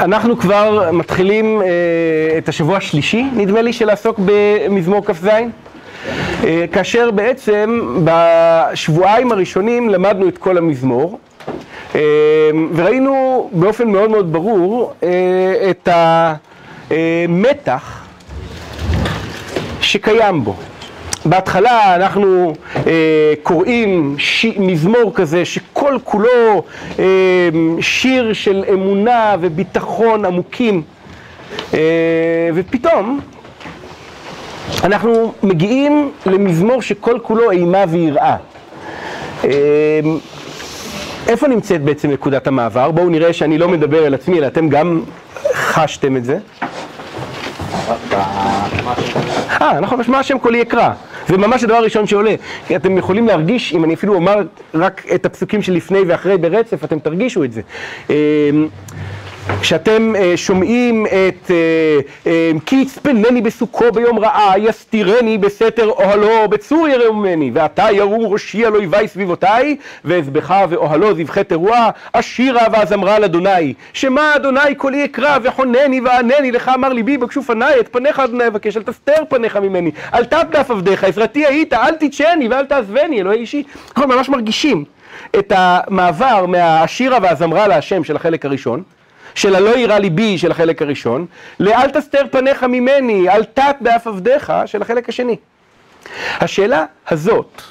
אנחנו כבר מתחילים אה, את השבוע השלישי, נדמה לי, של לעסוק במזמור כ"ז, אה, כאשר בעצם בשבועיים הראשונים למדנו את כל המזמור, אה, וראינו באופן מאוד מאוד ברור אה, את המתח שקיים בו. בהתחלה אנחנו אה, קוראים ש... מזמור כזה שכל כולו אה, שיר של אמונה וביטחון עמוקים אה, ופתאום אנחנו מגיעים למזמור שכל כולו אימה ויראה. אה, איפה נמצאת בעצם נקודת המעבר? בואו נראה שאני לא מדבר אל עצמי, אלא אתם גם חשתם את זה. אה, נכון, מה השם קולי אקרא. זה ממש הדבר הראשון שעולה. אתם יכולים להרגיש, אם אני אפילו אומר רק את הפסוקים שלפני ואחרי ברצף, אתם תרגישו את זה. כשאתם שומעים את כי יצפנני בסוכו ביום רעה, יסתירני בסתר אוהלו, בצור ירומני, ועתה ירום ראשי על אויבי סביבותיי, ואזבחה ואוהלו זבחי תרועה, אשירה ואזמרה אדוני. שמע אדוני קולי אקרא וחונני וענני, לך אמר ליבי בקשו פניי, את פניך אדוני אבקש, אל תסתר פניך ממני, אל באף עבדיך, עזרתי היית, אל תתשני ואל תעזבני, אלוהי אישי. אנחנו ממש מרגישים את המעבר מהאשירה והזמרה להשם של החלק הראשון. של הלא יירא ליבי של החלק הראשון, לאל תסתר פניך ממני, אל תת באף עבדיך של החלק השני. השאלה הזאת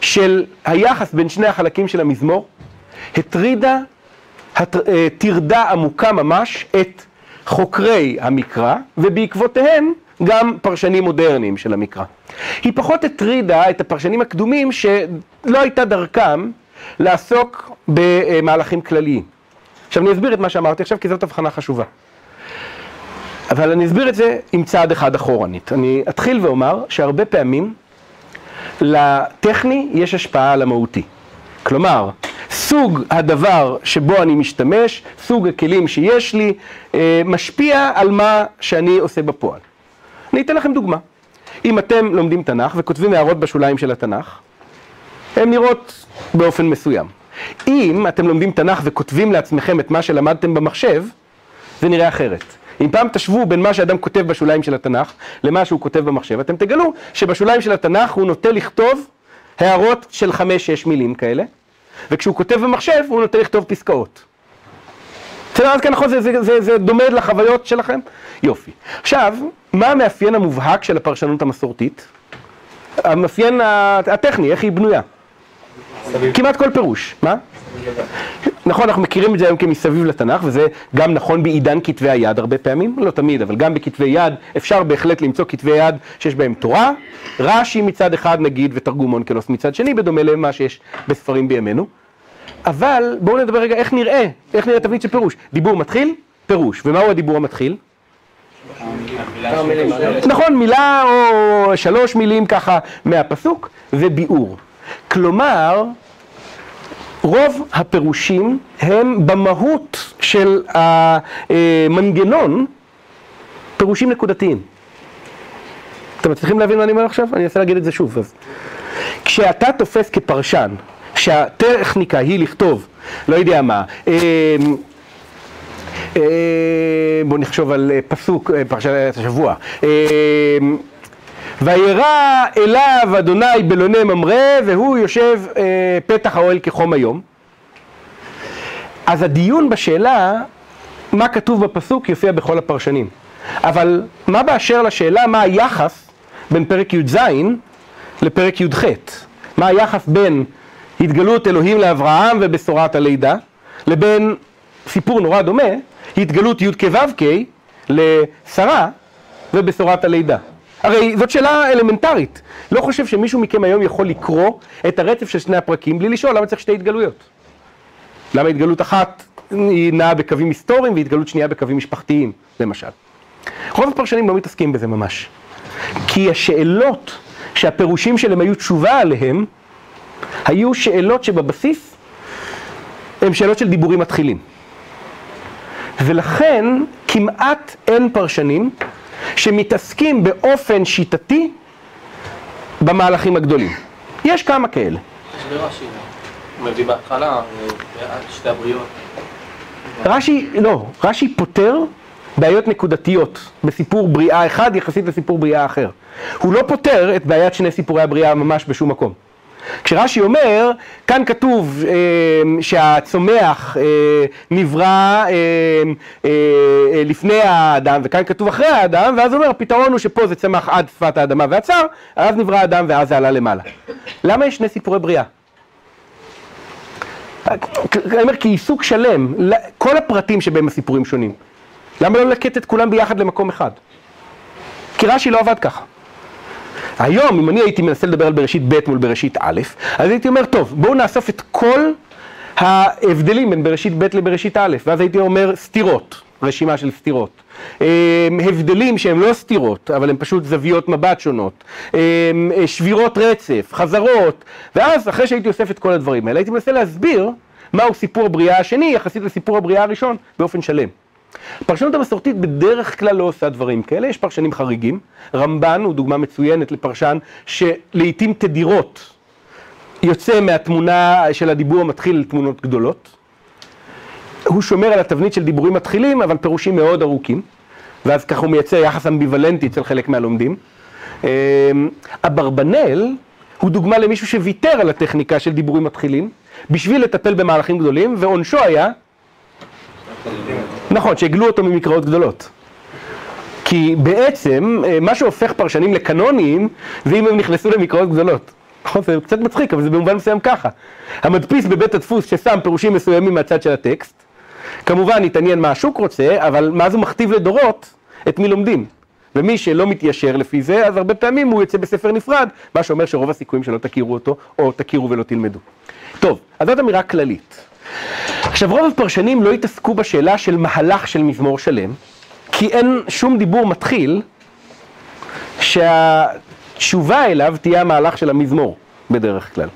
של היחס בין שני החלקים של המזמור, הטרידה, הט... טרדה עמוקה ממש את חוקרי המקרא, ובעקבותיהם גם פרשנים מודרניים של המקרא. היא פחות הטרידה את הפרשנים הקדומים שלא הייתה דרכם לעסוק במהלכים כלליים. עכשיו אני אסביר את מה שאמרתי עכשיו כי זאת הבחנה חשובה. אבל אני אסביר את זה עם צעד אחד אחורנית. אני אתחיל ואומר שהרבה פעמים לטכני יש השפעה על המהותי. כלומר, סוג הדבר שבו אני משתמש, סוג הכלים שיש לי, משפיע על מה שאני עושה בפועל. אני אתן לכם דוגמה. אם אתם לומדים תנ"ך וכותבים הערות בשוליים של התנ"ך, הן נראות באופן מסוים. אם אתם לומדים תנ"ך וכותבים לעצמכם את מה שלמדתם במחשב, זה נראה אחרת. אם פעם תשוו בין מה שאדם כותב בשוליים של התנ"ך למה שהוא כותב במחשב, אתם תגלו שבשוליים של התנ"ך הוא נוטה לכתוב הערות של חמש-שש מילים כאלה, וכשהוא כותב במחשב הוא נוטה לכתוב פסקאות. בסדר, עד כאן נכון, זה, זה, זה, זה דומה לחוויות שלכם? יופי. עכשיו, מה המאפיין המובהק של הפרשנות המסורתית? המאפיין הטכני, איך היא בנויה? כמעט כל פירוש, מה? נכון, אנחנו מכירים את זה היום כמסביב לתנ"ך, וזה גם נכון בעידן כתבי היד הרבה פעמים, לא תמיד, אבל גם בכתבי יד אפשר בהחלט למצוא כתבי יד שיש בהם תורה, רש"י מצד אחד נגיד, ותרגום אונקלוס מצד שני, בדומה למה שיש בספרים בימינו. אבל בואו נדבר רגע איך נראה, איך נראה תבנית של פירוש. דיבור מתחיל, פירוש. ומהו הדיבור המתחיל? נכון, מילה או שלוש מילים ככה מהפסוק, וביאור. כלומר, רוב הפירושים הם במהות של המנגנון פירושים נקודתיים. אתם מצליחים להבין מה אני אומר עכשיו? אני אנסה להגיד את זה שוב. אז. כשאתה תופס כפרשן שהטכניקה היא לכתוב, לא יודע מה, בואו נחשוב על פסוק, פרשת השבוע. וירא אליו אדוני בלוני ממרא והוא יושב אה, פתח האוהל כחום היום. אז הדיון בשאלה מה כתוב בפסוק יופיע בכל הפרשנים. אבל מה באשר לשאלה מה היחס בין פרק י"ז לפרק י"ח? מה היחס בין התגלות אלוהים לאברהם ובשורת הלידה לבין סיפור נורא דומה, התגלות י"ק ו"ק לשרה ובשורת הלידה. הרי זאת שאלה אלמנטרית. לא חושב שמישהו מכם היום יכול לקרוא את הרצף של שני הפרקים בלי לשאול למה צריך שתי התגלויות. למה התגלות אחת היא נעה בקווים היסטוריים והתגלות שנייה בקווים משפחתיים, למשל. רוב הפרשנים לא מתעסקים בזה ממש. כי השאלות שהפירושים שלהם היו תשובה עליהם, היו שאלות שבבסיס הן שאלות של דיבורים מתחילים. ולכן כמעט אין פרשנים שמתעסקים באופן שיטתי במהלכים הגדולים. יש כמה כאלה. יש ברש"י, מביא בהתחלה, שתי הבריאות. רש"י, לא, רש"י פותר בעיות נקודתיות בסיפור בריאה אחד יחסית לסיפור בריאה אחר. הוא לא פותר את בעיית שני סיפורי הבריאה ממש בשום מקום. כשרש"י אומר, כאן כתוב אה, שהצומח אה, נברא אה, אה, לפני האדם וכאן כתוב אחרי האדם ואז הוא אומר הפתרון הוא שפה זה צמח עד שפת האדמה והצר אז נברא האדם ואז זה עלה למעלה. למה יש שני סיפורי בריאה? אני אומר כי עיסוק שלם, כל הפרטים שבהם הסיפורים שונים. למה לא לקט את כולם ביחד למקום אחד? כי רש"י לא עבד ככה. היום, אם אני הייתי מנסה לדבר על בראשית ב' מול בראשית א', אז הייתי אומר, טוב, בואו נאסוף את כל ההבדלים בין בראשית ב' לבראשית א', ואז הייתי אומר סתירות, רשימה של סתירות. אמ, הבדלים שהם לא סתירות, אבל הם פשוט זוויות מבט שונות. אמ, שבירות רצף, חזרות, ואז אחרי שהייתי אוסף את כל הדברים האלה, הייתי מנסה להסביר מהו סיפור הבריאה השני יחסית לסיפור הבריאה הראשון באופן שלם. הפרשנות המסורתית בדרך כלל לא עושה דברים כאלה, יש פרשנים חריגים. רמב"ן הוא דוגמה מצוינת לפרשן שלעיתים תדירות יוצא מהתמונה של הדיבור המתחיל לתמונות גדולות. הוא שומר על התבנית של דיבורים מתחילים, אבל פירושים מאוד ארוכים, ואז ככה הוא מייצר יחס אמביוולנטי אצל חלק מהלומדים. אמ, אברבנאל הוא דוגמה למישהו שוויתר על הטכניקה של דיבורים מתחילים, בשביל לטפל במהלכים גדולים, ועונשו היה נכון, שהגלו אותו ממקראות גדולות. כי בעצם, אה, מה שהופך פרשנים לקנוניים, זה אם הם נכנסו למקראות גדולות. נכון, זה קצת מצחיק, אבל זה במובן מסוים ככה. המדפיס בבית הדפוס ששם פירושים מסוימים מהצד של הטקסט, כמובן התעניין מה השוק רוצה, אבל מה זה מכתיב לדורות את מי לומדים. ומי שלא מתיישר לפי זה, אז הרבה פעמים הוא יוצא בספר נפרד, מה שאומר שרוב הסיכויים שלא תכירו אותו, או תכירו ולא תלמדו. טוב, אז זאת אמירה כללית. עכשיו רוב הפרשנים לא התעסקו בשאלה של מהלך של מזמור שלם, כי אין שום דיבור מתחיל שהתשובה אליו תהיה המהלך של המזמור, בדרך כלל.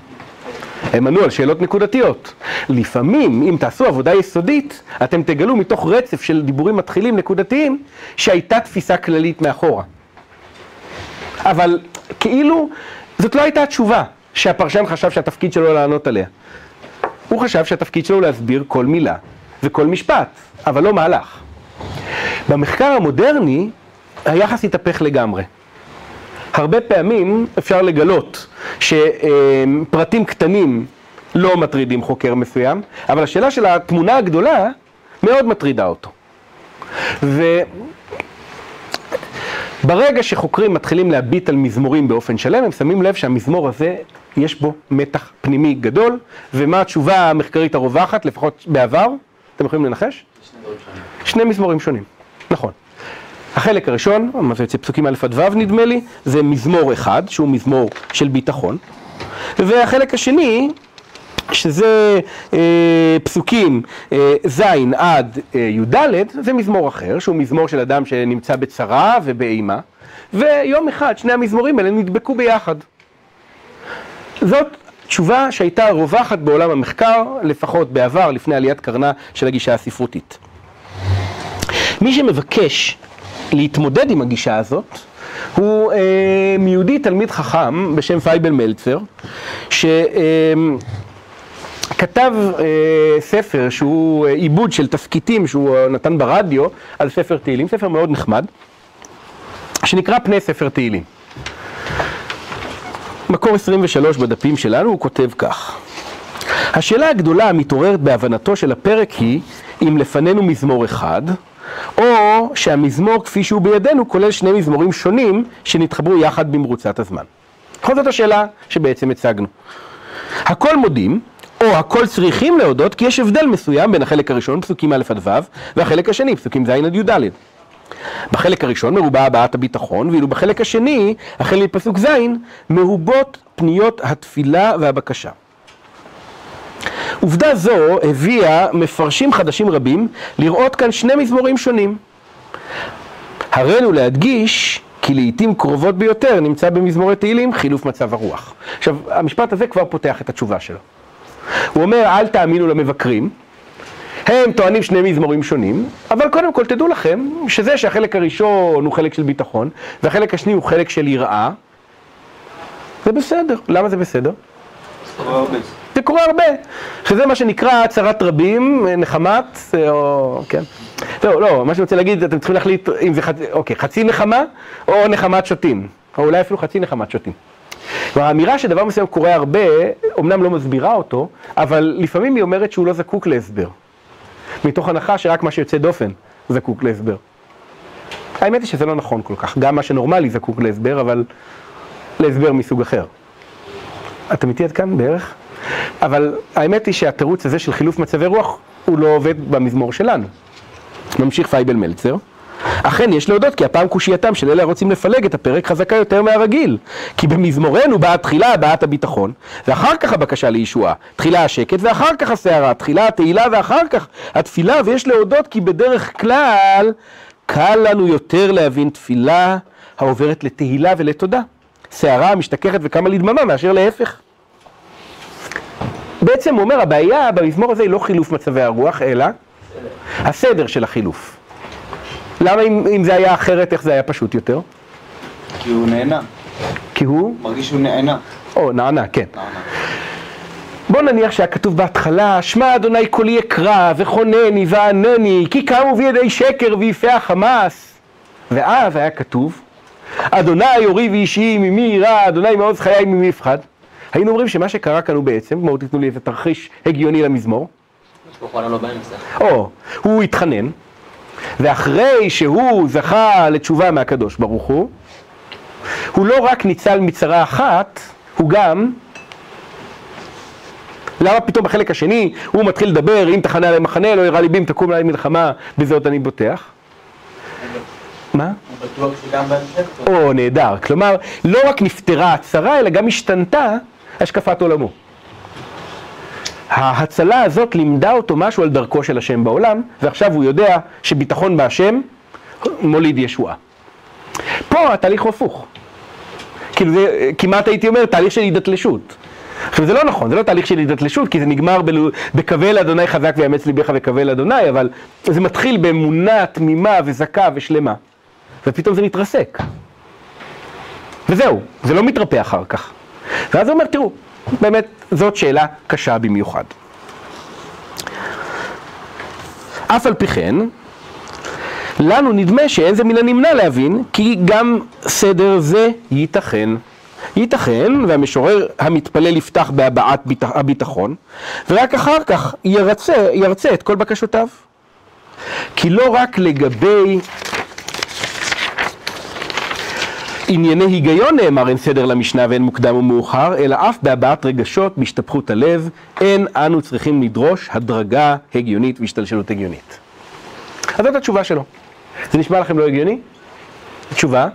הם ענו על שאלות נקודתיות. לפעמים, אם תעשו עבודה יסודית, אתם תגלו מתוך רצף של דיבורים מתחילים נקודתיים, שהייתה תפיסה כללית מאחורה. אבל כאילו, זאת לא הייתה התשובה שהפרשן חשב שהתפקיד שלו לענות עליה. הוא חשב שהתפקיד שלו הוא להסביר כל מילה וכל משפט, אבל לא מהלך. במחקר המודרני היחס התהפך לגמרי. הרבה פעמים אפשר לגלות שפרטים קטנים לא מטרידים חוקר מסוים, אבל השאלה של התמונה הגדולה מאוד מטרידה אותו. וברגע שחוקרים מתחילים להביט על מזמורים באופן שלם, הם שמים לב שהמזמור הזה יש בו מתח פנימי גדול, ומה התשובה המחקרית הרווחת, לפחות בעבר? אתם יכולים לנחש? שני מזמורים שונים, נכון. החלק הראשון, מה זה יוצא פסוקים א' עד ו' נדמה לי, זה מזמור אחד, שהוא מזמור של ביטחון, והחלק השני, שזה אה, פסוקים אה, ז' עד אה, י"ד, זה מזמור אחר, שהוא מזמור של אדם שנמצא בצרה ובאימה, ויום אחד שני המזמורים האלה נדבקו ביחד. זאת תשובה שהייתה רווחת בעולם המחקר, לפחות בעבר, לפני עליית קרנה של הגישה הספרותית. מי שמבקש להתמודד עם הגישה הזאת, הוא אה, מיהודי תלמיד חכם בשם פייבל מלצר, שכתב אה, אה, ספר שהוא אה, עיבוד של תפקיטים שהוא נתן ברדיו על ספר תהילים, ספר מאוד נחמד, שנקרא פני ספר תהילים. מקור 23 בדפים שלנו, הוא כותב כך: השאלה הגדולה המתעוררת בהבנתו של הפרק היא אם לפנינו מזמור אחד, או שהמזמור כפי שהוא בידינו כולל שני מזמורים שונים שנתחברו יחד במרוצת הזמן. בכל זאת השאלה שבעצם הצגנו. הכל מודים, או הכל צריכים להודות, כי יש הבדל מסוים בין החלק הראשון, פסוקים א' עד ו', והחלק השני, פסוקים ז' עד י"ד. בחלק הראשון מרובה הבעת הביטחון, ואילו בחלק השני, החל מפסוק ז', מרובות פניות התפילה והבקשה. עובדה זו הביאה מפרשים חדשים רבים לראות כאן שני מזמורים שונים. הרינו להדגיש כי לעיתים קרובות ביותר נמצא במזמורי תהילים חילוף מצב הרוח. עכשיו, המשפט הזה כבר פותח את התשובה שלו. הוא אומר, אל תאמינו למבקרים, הם טוענים שני מזמורים שונים, אבל קודם כל תדעו לכם שזה שהחלק הראשון הוא חלק של ביטחון, והחלק השני הוא חלק של יראה, זה בסדר. למה זה בסדר? זה קורה הרבה, שזה מה שנקרא צרת רבים, נחמת, או, כן. לא, לא, מה שאני רוצה להגיד, אתם צריכים להחליט אם זה חצי, אוקיי, חצי נחמה או נחמת שוטים, או אולי אפילו חצי נחמת שוטים. כלומר, האמירה שדבר מסוים קורה הרבה, אמנם לא מסבירה אותו, אבל לפעמים היא אומרת שהוא לא זקוק להסבר. מתוך הנחה שרק מה שיוצא דופן זקוק להסבר. האמת היא שזה לא נכון כל כך, גם מה שנורמלי זקוק להסבר, אבל להסבר מסוג אחר. אתם איתי עד כאן בערך? אבל האמת היא שהתירוץ הזה של חילוף מצבי רוח הוא לא עובד במזמור שלנו. ממשיך פייבל מלצר. אכן יש להודות כי הפעם קושייתם של אלה הרוצים לפלג את הפרק חזקה יותר מהרגיל. כי במזמורנו באה תחילה הבעת הביטחון, ואחר כך הבקשה לישועה. תחילה השקט ואחר כך הסערה, תחילה התהילה ואחר כך התפילה, ויש להודות כי בדרך כלל קל לנו יותר להבין תפילה העוברת לתהילה ולתודה. סערה משתככת וקמה לדממה מאשר להפך. בעצם הוא אומר, הבעיה במזמור הזה היא לא חילוף מצבי הרוח, אלא הסדר של החילוף. למה אם, אם זה היה אחרת, איך זה היה פשוט יותר? כי הוא נהנה. כי הוא? מרגיש שהוא נהנה. או, נענה, כן. נהנה. בוא נניח שהיה כתוב בהתחלה, שמע אדוני קולי אקרא וכונני וענני, כי קמו בידי שקר ויפה החמאס. ואז היה כתוב, אדוני אורי ואישי ממי יירא, אדוני מעוז חיי ממי יפחד. היינו אומרים שמה שקרה כאן הוא בעצם, בואו תיתנו לי איזה תרחיש הגיוני למזמור. לא. או, הוא התחנן, ואחרי שהוא זכה לתשובה מהקדוש ברוך הוא, הוא לא רק ניצל מצרה אחת, הוא גם... למה פתאום בחלק השני הוא מתחיל לדבר, אם תחנה עליהם מחנה, לא יראה ליבי אם תקום עליהם מלחמה, בזאת אני בוטח? מה? הוא בטוח שגם בהמשך. או, נהדר. כלומר, לא רק נפתרה הצרה, אלא גם השתנתה השקפת עולמו. ההצלה הזאת לימדה אותו משהו על דרכו של השם בעולם, ועכשיו הוא יודע שביטחון בהשם מוליד ישועה. פה התהליך הוא הפוך. כאילו זה כמעט הייתי אומר תהליך של הידתלשות. עכשיו זה לא נכון, זה לא תהליך של הידתלשות, כי זה נגמר בקווה לאדוני חזק ויאמץ ליבך וקווה לאדוני, אבל זה מתחיל באמונה תמימה וזכה ושלמה, ופתאום זה מתרסק. וזהו, זה לא מתרפא אחר כך. ואז הוא אומר, תראו, באמת, זאת שאלה קשה במיוחד. אף על פי כן, לנו נדמה שאין זה מן הנמנע להבין, כי גם סדר זה ייתכן. ייתכן, והמשורר המתפלל יפתח בהבעת ביט- הביטחון, ורק אחר כך ירצה, ירצה את כל בקשותיו. כי לא רק לגבי ענייני היגיון נאמר אין סדר למשנה ואין מוקדם ומאוחר, אלא אף בהבעת רגשות, בהשתפכות הלב, אין אנו צריכים לדרוש הדרגה הגיונית והשתלשלות הגיונית. אז זאת התשובה שלו. זה נשמע לכם לא הגיוני? תשובה?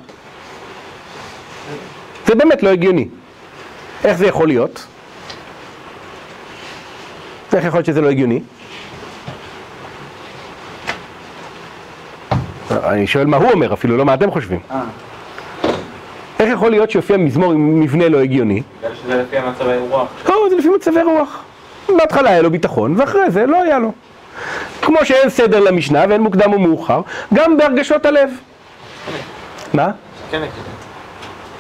זה באמת לא הגיוני. איך זה יכול להיות? איך יכול להיות שזה לא הגיוני? אני שואל מה הוא אומר, אפילו לא מה אתם חושבים. איך יכול להיות שיופיע מזמור עם מבנה לא הגיוני? בגלל שזה לפי המצבי רוח. לא, זה לפי מצבי רוח. בהתחלה היה לו ביטחון, ואחרי זה לא היה לו. כמו שאין סדר למשנה ואין מוקדם ומאוחר, גם בהרגשות הלב. מה? כן, כן.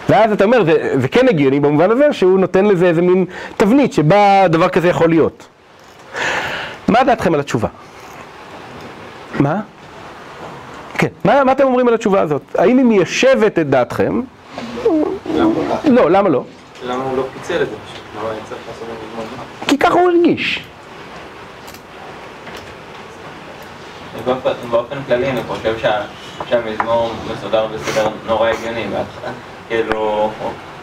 ואז אתה אומר, זה, זה כן הגיוני במובן הזה שהוא נותן לזה איזה מין תבנית שבה דבר כזה יכול להיות. מה דעתכם על התשובה? מה? כן, מה, מה אתם אומרים על התשובה הזאת? האם היא מיישבת את דעתכם? לא, למה לא? למה הוא לא פיצל את זה? כי ככה הוא הרגיש. באופן, כללי אני חושב שה, שהמזמור מסודר בסדר נורא הגיוני. כאילו,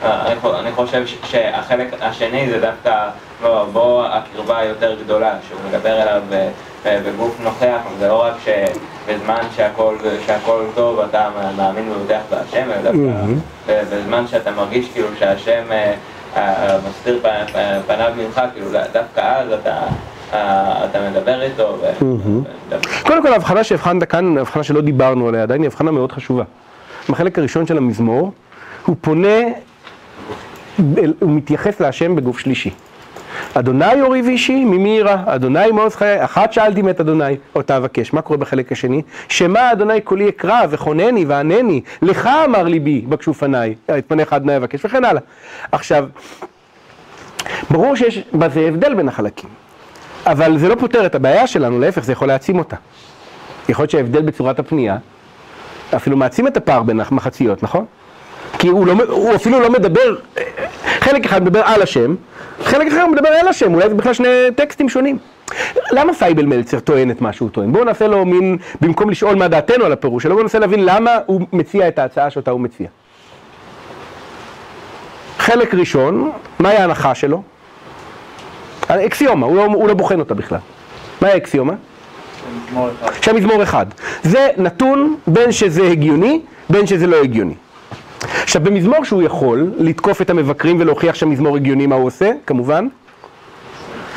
אה, אני, חו- אני חושב ש- שהחלק השני זה דווקא בו, בו הקרבה היותר גדולה, שהוא מדבר אליו ב- ב- בגוף נוכח, זה לא רק שבזמן שהכל, שהכל טוב אתה מאמין ובוטח בהשם, אלא דווקא בזמן שאתה מרגיש כאילו שהשם אה, אה, מסתיר פ- פ- פניו ממך, כאילו דווקא אז אתה, אה, אתה מדבר איתו. ו- קודם כל ההבחנה שהבחנת כאן, הבחנה שלא דיברנו עליה עדיין, היא הבחנה מאוד חשובה. בחלק הראשון של המזמור, הוא פונה, הוא מתייחס להשם בגוף שלישי. אדוני אורי ואישי, ממי יירא? אדוני מעוז חיי, אחת שאלתי מאת אדוני, אותה אבקש. מה קורה בחלק השני? שמע אדוני קולי אקרא וכונני וענני, לך אמר ליבי, בקשו פניי, את פניך אדוני אבקש, וכן הלאה. עכשיו, ברור שיש בזה הבדל בין החלקים, אבל זה לא פותר את הבעיה שלנו, להפך, זה יכול להעצים אותה. יכול להיות שההבדל בצורת הפנייה אפילו מעצים את הפער בין המחציות, נכון? כי הוא, לא, הוא אפילו לא מדבר, חלק אחד מדבר על השם, חלק אחר מדבר על השם, אולי זה בכלל שני טקסטים שונים. למה פייבל מלצר טוען את מה שהוא טוען? בואו נעשה לו מין, במקום לשאול מה דעתנו על הפירוש שלו, בואו ננסה להבין למה הוא מציע את ההצעה שאותה הוא מציע. חלק ראשון, מהי ההנחה שלו? אקסיומה, הוא לא, הוא לא בוחן אותה בכלל. מהי האקסיומה? שהמזמור אחד. זה נתון בין שזה הגיוני, בין שזה לא הגיוני. עכשיו במזמור שהוא יכול לתקוף את המבקרים ולהוכיח שהמזמור הגיוני, מה הוא עושה? כמובן,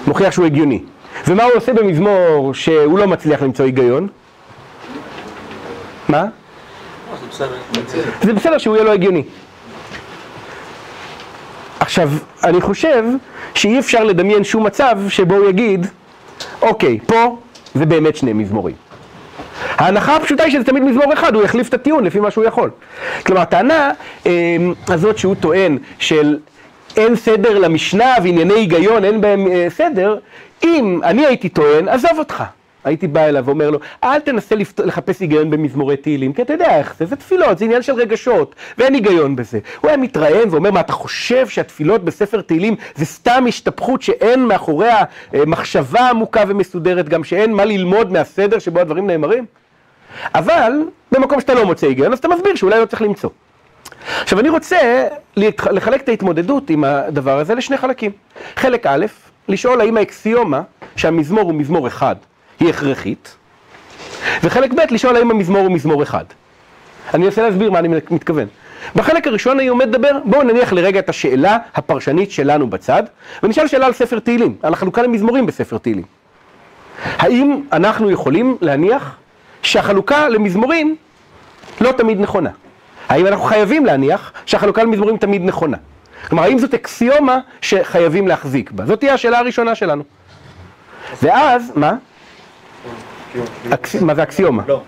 מוכיח שהוא הגיוני. ומה הוא עושה במזמור שהוא לא מצליח למצוא היגיון? מה? זה בסדר שהוא יהיה לא הגיוני. עכשיו, אני חושב שאי אפשר לדמיין שום מצב שבו הוא יגיד, אוקיי, פה זה באמת שני מזמורים. ההנחה הפשוטה היא שזה תמיד מזמור אחד, הוא יחליף את הטיעון לפי מה שהוא יכול. כלומר, הטענה אה, הזאת שהוא טוען של אין סדר למשנה וענייני היגיון, אין בהם אה, סדר, אם אני הייתי טוען, עזוב אותך. הייתי בא אליו ואומר לו, אל תנסה לפת... לחפש היגיון במזמורי תהילים, כי אתה יודע איך זה, זה תפילות, זה עניין של רגשות, ואין היגיון בזה. הוא היה מתראיין ואומר, מה אתה חושב שהתפילות בספר תהילים זה סתם השתפכות שאין מאחוריה אה, מחשבה עמוקה ומסודרת, גם שאין מה ללמוד מהסדר שבו הדברים נאמרים? אבל, במקום שאתה לא מוצא היגיון, אז אתה מסביר שאולי לא צריך למצוא. עכשיו אני רוצה לחלק את ההתמודדות עם הדבר הזה לשני חלקים. חלק א', לשאול האם האקסיומה שהמזמור הוא מזמור אחד היא הכרחית, וחלק ב', לשאול האם המזמור הוא מזמור אחד. אני אנסה להסביר מה אני מתכוון. בחלק הראשון אני עומד לדבר, בואו נניח לרגע את השאלה הפרשנית שלנו בצד, ונשאל שאלה על ספר תהילים, על החלוקה למזמורים בספר תהילים. האם אנחנו יכולים להניח שהחלוקה למזמורים לא תמיד נכונה? האם אנחנו חייבים להניח שהחלוקה למזמורים תמיד נכונה? כלומר, האם זאת אקסיומה שחייבים להחזיק בה? זאת תהיה השאלה הראשונה שלנו. ואז, מה? מה זה אקסיומה? לא,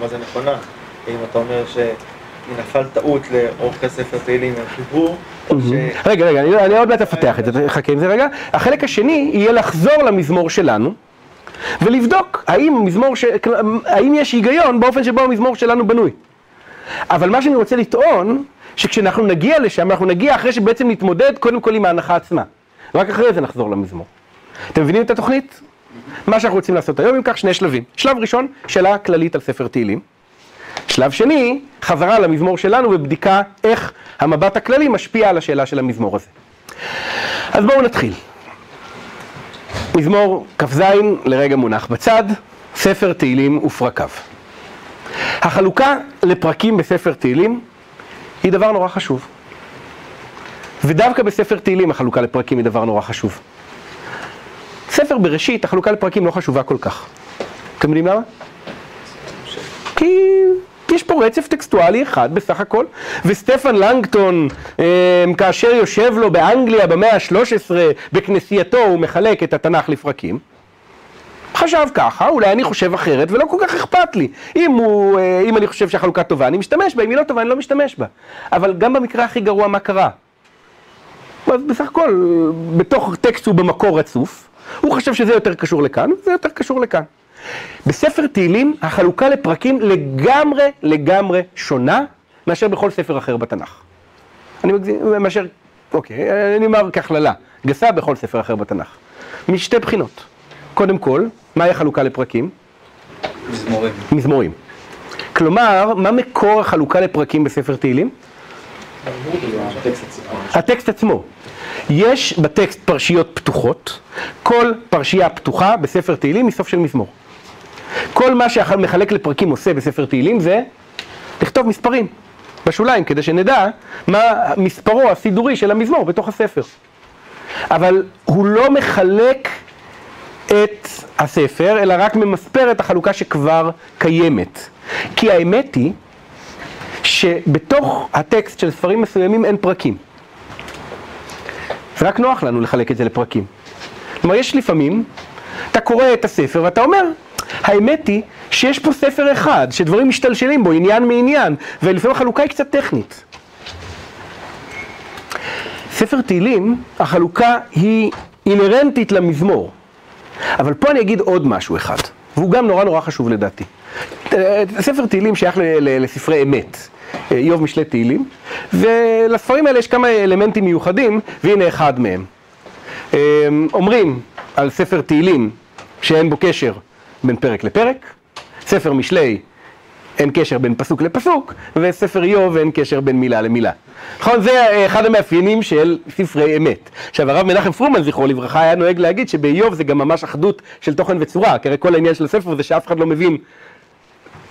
מה זה נכונה? אם אתה אומר שנפל טעות לאורכי ספר תהילים עם חיבור, או ש... רגע, רגע, אני, אני עוד מעט אפתח את זה, חכה עם זה רגע. החלק השני יהיה לחזור למזמור שלנו ולבדוק האם מזמור ש... האם יש היגיון באופן שבו המזמור שלנו בנוי. אבל מה שאני רוצה לטעון, שכשאנחנו נגיע לשם, אנחנו נגיע אחרי שבעצם נתמודד קודם כל עם ההנחה עצמה. רק אחרי זה נחזור למזמור. אתם מבינים את התוכנית? מה שאנחנו רוצים לעשות היום, אם כך, שני שלבים. שלב ראשון, שאלה כללית על ספר תהילים. שלב שני, חזרה למזמור שלנו ובדיקה איך המבט הכללי משפיע על השאלה של המזמור הזה. אז בואו נתחיל. מזמור כ"ז לרגע מונח בצד, ספר תהילים ופרקיו. החלוקה לפרקים בספר תהילים היא דבר נורא חשוב. ודווקא בספר תהילים החלוקה לפרקים היא דבר נורא חשוב. ספר בראשית, החלוקה לפרקים לא חשובה כל כך. אתם יודעים למה? כי יש פה רצף טקסטואלי אחד בסך הכל, וסטפן לנגטון, אה, כאשר יושב לו באנגליה במאה ה-13 בכנסייתו, הוא מחלק את התנ"ך לפרקים. חשב ככה, אולי אני חושב אחרת, ולא כל כך אכפת לי. אם, הוא, אה, אם אני חושב שהחלוקה טובה, אני משתמש בה, אם היא לא טובה, אני לא משתמש בה. אבל גם במקרה הכי גרוע, מה קרה? בסך הכל, בתוך טקסט הוא במקור רצוף, הוא חושב שזה יותר קשור לכאן, זה יותר קשור לכאן. בספר תהילים החלוקה לפרקים לגמרי לגמרי שונה מאשר בכל ספר אחר בתנ"ך. אני מגזים, מאשר, אוקיי, אני אומר כהכללה, גסה בכל ספר אחר בתנ"ך. משתי בחינות. קודם כל, מהי החלוקה לפרקים? מזמורים. מזמורים. כלומר, מה מקור החלוקה לפרקים בספר תהילים? הטקסט עצמו. יש בטקסט פרשיות פתוחות, כל פרשייה פתוחה בספר תהילים היא סוף של מזמור. כל מה שהמחלק לפרקים עושה בספר תהילים זה לכתוב מספרים בשוליים, כדי שנדע מה מספרו הסידורי של המזמור בתוך הספר. אבל הוא לא מחלק את הספר, אלא רק ממספר את החלוקה שכבר קיימת. כי האמת היא שבתוך הטקסט של ספרים מסוימים אין פרקים. רק נוח לנו לחלק את זה לפרקים. כלומר, יש לפעמים, אתה קורא את הספר ואתה אומר, האמת היא שיש פה ספר אחד, שדברים משתלשלים בו, עניין מעניין, ולפעמים החלוקה היא קצת טכנית. בספר תהילים החלוקה היא אינהרנטית למזמור. אבל פה אני אגיד עוד משהו אחד, והוא גם נורא נורא חשוב לדעתי. אה, ספר תהילים שייך לספרי אמת, איוב משלי תהילים, ולספרים האלה יש כמה אלמנטים מיוחדים, והנה אחד מהם. אה, אומרים על ספר תהילים שאין בו קשר בין פרק לפרק, ספר משלי אין קשר בין פסוק לפסוק, וספר איוב אין קשר בין מילה למילה. נכון? זה אה, אחד המאפיינים של ספרי אמת. עכשיו, הרב מנחם פרומן, זכרו לברכה, היה נוהג להגיד שבאיוב זה גם ממש אחדות של תוכן וצורה, כי הרי כל העניין של הספר זה שאף אחד לא מבין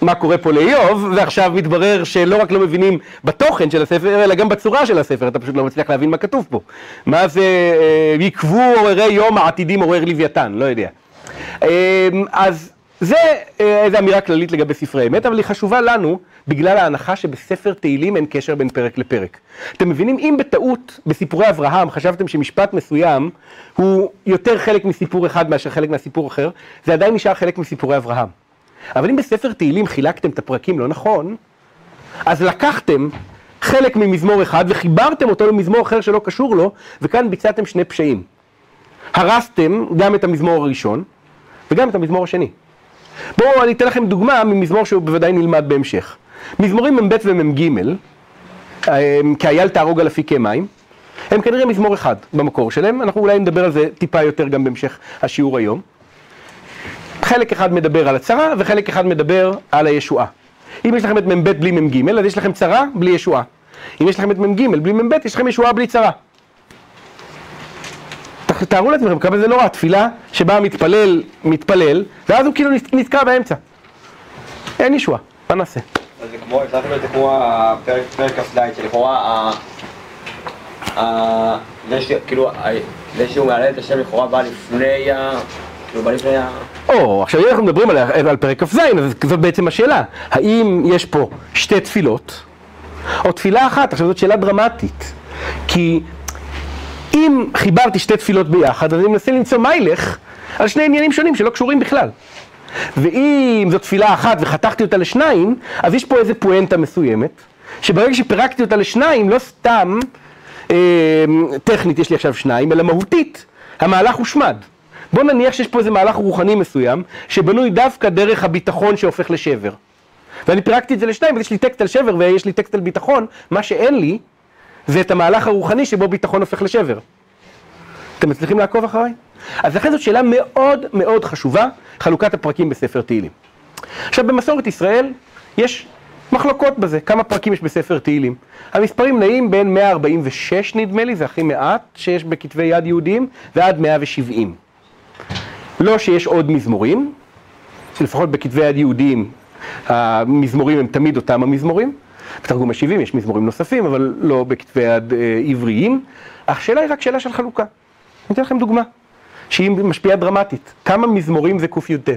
מה קורה פה לאיוב, ועכשיו מתברר שלא רק לא מבינים בתוכן של הספר, אלא גם בצורה של הספר, אתה פשוט לא מצליח להבין מה כתוב פה. מה זה אה, יקבו עוררי יום העתידים עורר לוויתן, לא יודע. אה, אז זה אה, איזו אמירה כללית לגבי ספרי אמת, אבל היא חשובה לנו בגלל ההנחה שבספר תהילים אין קשר בין פרק לפרק. אתם מבינים, אם בטעות בסיפורי אברהם חשבתם שמשפט מסוים הוא יותר חלק מסיפור אחד מאשר חלק מהסיפור אחר, זה עדיין נשאר חלק מסיפורי אברהם. אבל אם בספר תהילים חילקתם את הפרקים לא נכון, אז לקחתם חלק ממזמור אחד וחיברתם אותו למזמור אחר שלא קשור לו, וכאן ביצעתם שני פשעים. הרסתם גם את המזמור הראשון וגם את המזמור השני. בואו אני אתן לכם דוגמה ממזמור שהוא בוודאי נלמד בהמשך. מזמורים מ"ב ומ"ג, אה, כאייל תהרוג על אפיקי מים, הם כנראה מזמור אחד במקור שלהם, אנחנו אולי נדבר על זה טיפה יותר גם בהמשך השיעור היום. חלק אחד מדבר על הצרה וחלק אחד מדבר על הישועה. אם יש לכם את מ"ב בלי מ"ג, אז יש לכם צרה בלי ישועה. אם יש לכם את מ"ג בלי מ"ב, יש לכם ישועה בלי צרה. תארו לעצמכם כמה זה נורא, תפילה שבה המתפלל מתפלל, ואז הוא כאילו נת- נתקע באמצע. אין ישועה, מה נעשה? אז זה כמו, לקבל את זה כמו הפרק פרק כ"ד, שלכאורה, זה ש- כאילו, ה- זה שהוא מעלה את השם לכאורה בא לפני ה... כאילו. או, עכשיו אם אנחנו מדברים על, פרק כ"ז, אז זאת בעצם השאלה. האם יש פה שתי תפילות, או תפילה אחת? עכשיו זאת שאלה דרמטית. כי אם חיברתי שתי תפילות ביחד, אז אני מנסה למצוא מיילך על שני עניינים שונים שלא קשורים בכלל. ואם זו תפילה אחת וחתכתי אותה לשניים, אז יש פה איזה פואנטה מסוימת, שברגע שפירקתי אותה לשניים, לא סתם אה, טכנית יש לי עכשיו שניים, אלא מהותית, המהלך הושמד. בוא נניח שיש פה איזה מהלך רוחני מסוים, שבנוי דווקא דרך הביטחון שהופך לשבר. ואני פירקתי את זה לשניים, ויש לי טקסט על שבר ויש לי טקסט על ביטחון, מה שאין לי, זה את המהלך הרוחני שבו ביטחון הופך לשבר. אתם מצליחים לעקוב אחריי? אז לכן זאת שאלה מאוד מאוד חשובה, חלוקת הפרקים בספר תהילים. עכשיו במסורת ישראל יש מחלוקות בזה, כמה פרקים יש בספר תהילים. המספרים נעים בין 146 נדמה לי, זה הכי מעט שיש בכתבי יד יהודיים, ועד 170. לא שיש עוד מזמורים, שלפחות בכתבי יד יהודיים המזמורים הם תמיד אותם המזמורים. בתרגום ה-70 יש מזמורים נוספים, אבל לא בכתבי יד אה, עבריים. השאלה היא רק שאלה של חלוקה. אני אתן לכם דוגמה, שהיא משפיעה דרמטית. כמה מזמורים זה קי"ט?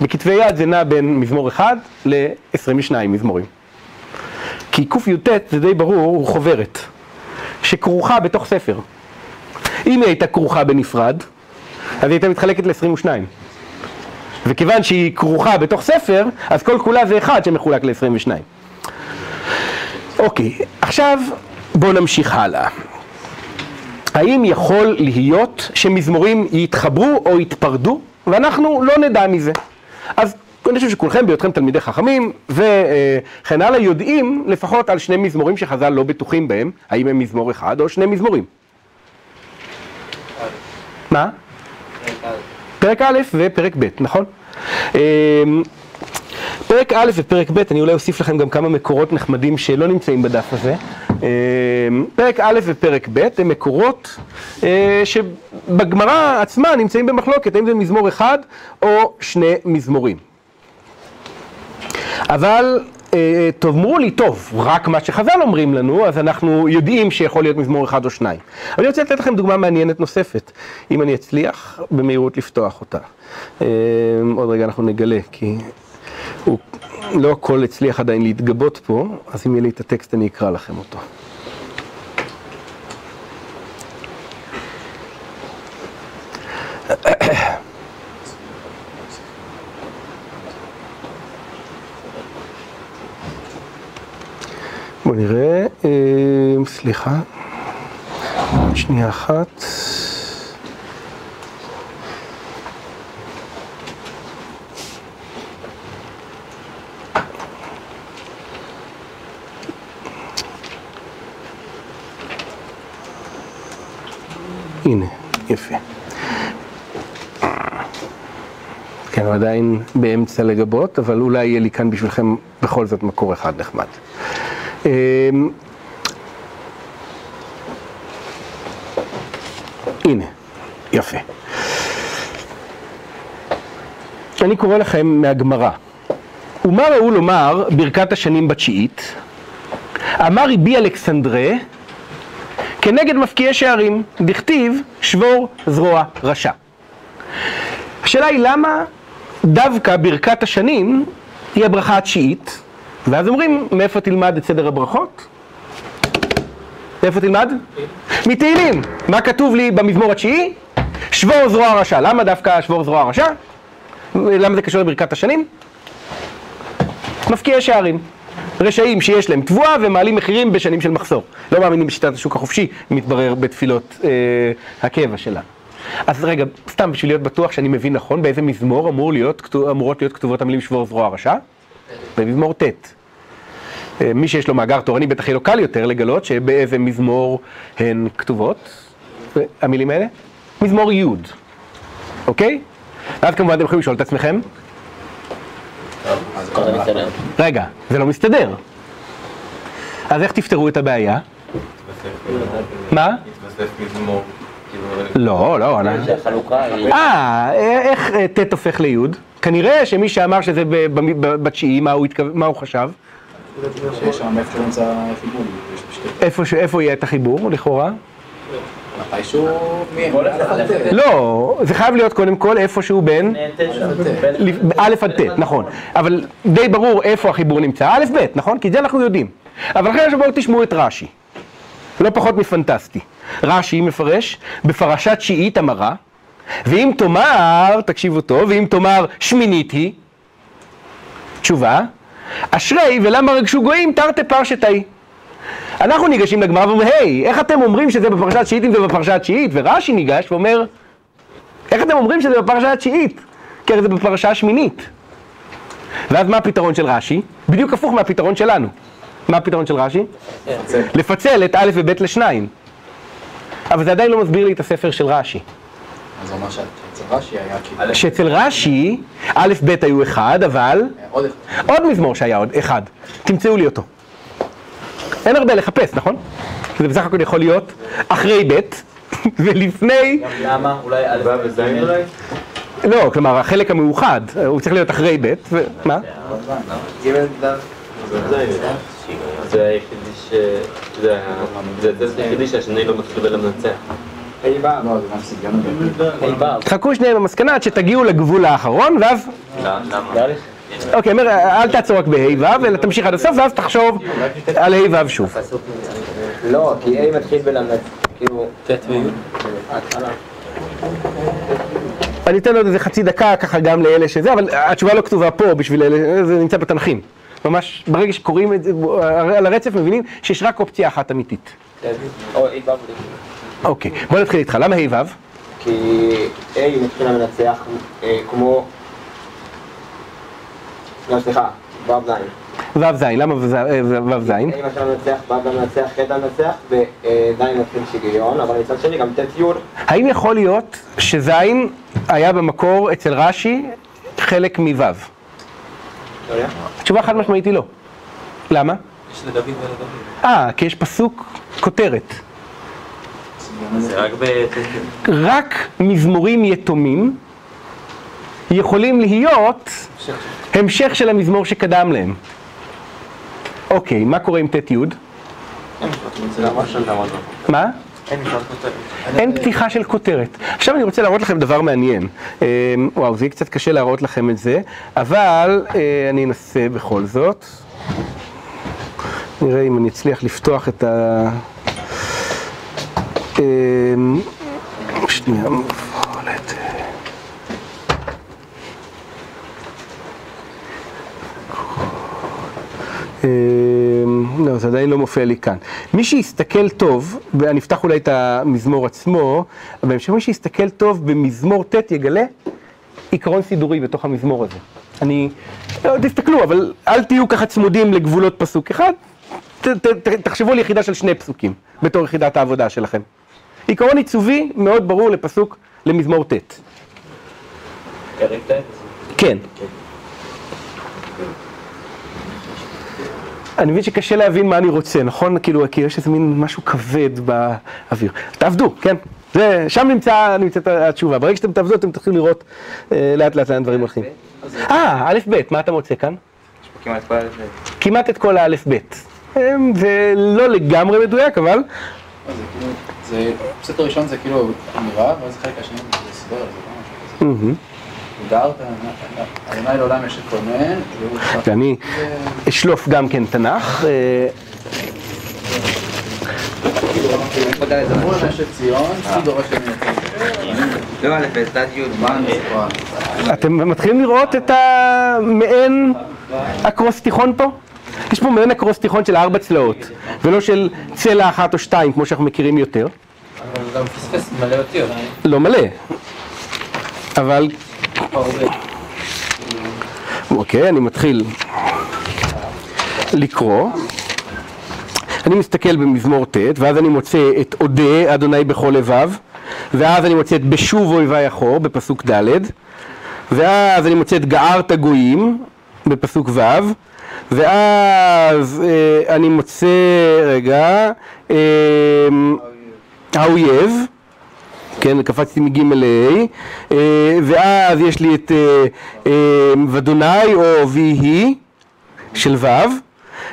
בכתבי יד זה נע בין מזמור אחד ל-22 מזמורים. כי קי"ט זה די ברור, הוא חוברת, שכרוכה בתוך ספר. אם היא הייתה כרוכה בנפרד, אז היא הייתה מתחלקת ל-22. וכיוון שהיא כרוכה בתוך ספר, אז כל כולה זה אחד שמחולק ל-22. אוקיי, עכשיו בואו נמשיך הלאה. האם יכול להיות שמזמורים יתחברו או יתפרדו, ואנחנו לא נדע מזה? אז אני חושב שכולכם, בהיותכם תלמידי חכמים וכן הלאה, יודעים לפחות על שני מזמורים שחז"ל לא בטוחים בהם, האם הם מזמור אחד או שני מזמורים. מה? פרק א' ופרק ב', נכון? אמ, פרק א' ופרק ב', אני אולי אוסיף לכם גם כמה מקורות נחמדים שלא נמצאים בדף הזה. אמ, פרק א' ופרק ב' הם מקורות אה, שבגמרא עצמה נמצאים במחלוקת, האם זה מזמור אחד או שני מזמורים. אבל תאמרו לי, טוב, רק מה שחז"ל אומרים לנו, אז אנחנו יודעים שיכול להיות מזמור אחד או שניים. אני רוצה לתת לכם דוגמה מעניינת נוספת, אם אני אצליח במהירות לפתוח אותה. אה, עוד רגע אנחנו נגלה, כי הוא לא הכל הצליח עדיין להתגבות פה, אז אם יהיה לי את הטקסט אני אקרא לכם אותו. בואו נראה, אה, סליחה. שנייה אחת. הנה, יפה. כן, הוא עדיין באמצע לגבות, אבל אולי יהיה לי כאן בשבילכם בכל זאת מקור אחד נחמד. אמ, הנה, יפה. אני קורא לכם מהגמרא. ומה ראו לומר ברכת השנים בתשיעית? אמר רבי אלכסנדרה כנגד מפקיעי שערים, דכתיב שבור זרוע רשע. השאלה היא למה דווקא ברכת השנים היא הברכה התשיעית, ואז אומרים מאיפה תלמד את סדר הברכות? מאיפה תלמד? מתהילים. מה כתוב לי במזמור התשיעי? שבור זרוע רשע. למה דווקא שבור זרוע רשע? למה זה קשור לברכת השנים? מפקיעי שערים. רשעים שיש להם תבואה ומעלים מחירים בשנים של מחסור. לא מאמינים בשיטת השוק החופשי, מתברר בתפילות אה, הקבע שלה. אז רגע, סתם בשביל להיות בטוח שאני מבין נכון, באיזה מזמור אמור להיות, אמורות להיות כתובות המילים שבור זרוע רשע? במזמור ט'. אה, מי שיש לו מאגר תורני בטח יהיה לו קל יותר לגלות שבאיזה מזמור הן כתובות, המילים האלה? מזמור י', אוקיי? ואז כמובן אתם יכולים לשאול את עצמכם. רגע, זה לא מסתדר. אז איך תפתרו את הבעיה? מה? התווסף מזמור, לא, לא, היא... אה, איך אה, ט' הופך לי'? כנראה שמי שאמר שזה בתשיעי, מה הוא התכוון- מה הוא חשב? איפה יהיה את החיבור, לכאורה? מתישהו... לא, זה חייב להיות קודם כל איפשהו בין א' עד ט', נכון. אבל די ברור איפה החיבור נמצא, א' ב', נכון? כי את זה אנחנו יודעים. אבל אחרי שבואו תשמעו את רש"י. לא פחות מפנטסטי. רש"י מפרש בפרשת שיעית המרה, ואם תאמר, תקשיבו טוב, ואם תאמר שמינית היא, תשובה, אשרי ולמה רגשו גויים תרתי פרשתאי. אנחנו ניגשים לגמרא ואומרים, היי, איך אתם אומרים שזה בפרשת שיעית אם זה בפרשת שיעית? ורש"י ניגש ואומר, איך אתם אומרים שזה בפרשה התשיעית? כי הרי זה בפרשה השמינית. ואז מה הפתרון של רש"י? בדיוק הפוך מהפתרון שלנו. מה הפתרון של רש"י? לפצל את א' וב' לשניים. אבל זה עדיין לא מסביר לי את הספר של רש"י. אז הוא אמר שאצל רש"י היה כאילו... שאצל רש"י, א' ב' היו אחד, אבל עוד אחד. עוד מזמור שהיה עוד אחד. תמצאו לי אותו. אין הרבה לחפש, נכון? זה בסך הכל יכול להיות אחרי ב' ולפני... למה? אולי א' וז' אולי? לא, כלומר, החלק המאוחד, הוא צריך להיות אחרי ב', ומה? זה היחידי ש... זה הטסט היחידי שהשני לא מתחיל למנצח. לא, זה גם סגנון. חכו שניהם במסקנה עד שתגיעו לגבול האחרון, ואז... אוקיי, אומר, אל תעצור רק בה' ו', אלא תמשיך עד הסוף, ואז תחשוב על ה' ו' שוב. לא, כי A מתחיל בלמד, כאילו... ט'. אני אתן עוד איזה חצי דקה ככה גם לאלה שזה, אבל התשובה לא כתובה פה בשביל אלה, זה נמצא בתנכים. ממש, ברגע שקוראים את זה על הרצף, מבינים שיש רק אופציה אחת אמיתית. אוקיי, בוא נתחיל איתך, למה ה' ו'? כי A מתחיל למנצח אה, כמו... לא, סליחה, ו' ז'. ו' ז', למה ו' ז'? A מתחיל למנצח, ו' למנצח, ח' למנצח, וז' מתחיל שיגיון, אבל מצד שני גם ט' י' האם יכול להיות שז' היה במקור אצל רש"י חלק מו'? לא יודע. התשובה חד משמעית היא לא. למה? יש לדוד ולדוד. אה, כי יש פסוק כותרת. זה רק ב... רק מזמורים יתומים יכולים להיות המשך של המזמור שקדם להם. אוקיי, מה קורה עם ט' י'? מה? אין פתיחה של כותרת. עכשיו אני רוצה להראות לכם דבר מעניין. אה, וואו, זה יהיה קצת קשה להראות לכם את זה, אבל אה, אני אנסה בכל זאת. נראה אם אני אצליח לפתוח את ה... אה, שנייה, מפולת. אה, לא, זה עדיין לא מופיע לי כאן. מי שיסתכל טוב, ואני אפתח אולי את המזמור עצמו, בהמשך מי שיסתכל טוב במזמור ט' יגלה עיקרון סידורי בתוך המזמור הזה. אני, לא, תסתכלו, אבל אל תהיו ככה צמודים לגבולות פסוק אחד, ת, ת, תחשבו על יחידה של שני פסוקים בתור יחידת העבודה שלכם. עיקרון עיצובי מאוד ברור לפסוק, למזמור ט'. פרק ט'? כן. אני מבין שקשה להבין מה אני רוצה, נכון? כאילו, כי יש איזה מין משהו כבד באוויר. תעבדו, כן? זה, שם נמצא, נמצאת התשובה. ברגע שאתם תעבדו, אתם תתחילו לראות אה, לאט לאט לאן דברים הולכים. אה, א' ב', מה אתה מוצא כאן? יש פה כמעט כל זה. כמעט את כל האלף ב'. אמ, זה לא לגמרי מדויק, אבל זה כאילו, זה, הראשון זה כאילו אמירה, ואז החלק השני זה הסבר, זה לא משהו כזה. גרת, אדוני לעולם יש שלח- ואני אשלוף גם כן תנ"ך. אתם מתחילים לראות את המעין אקרוסטיכון פה? יש פה מעין אקרוסטיכון של ארבע צלעות, ולא של צלע אחת או שתיים, כמו שאנחנו מכירים יותר. אבל הוא גם פספס מלא אותיות. לא מלא. אבל, אוקיי, אני מתחיל לקרוא. אני מסתכל במזמור ט', ואז אני מוצא את אודה אדוני בכל לבב, ואז אני מוצא את בשוב אויבי אחור בפסוק ד', ואז אני מוצא את גערת גויים בפסוק ו', ואז אה, אני מוצא, רגע, אה, האויב, כן, קפצתי מג' ל-A, אה, ואז יש לי את אה, אה, ודוני או ויהי של ו',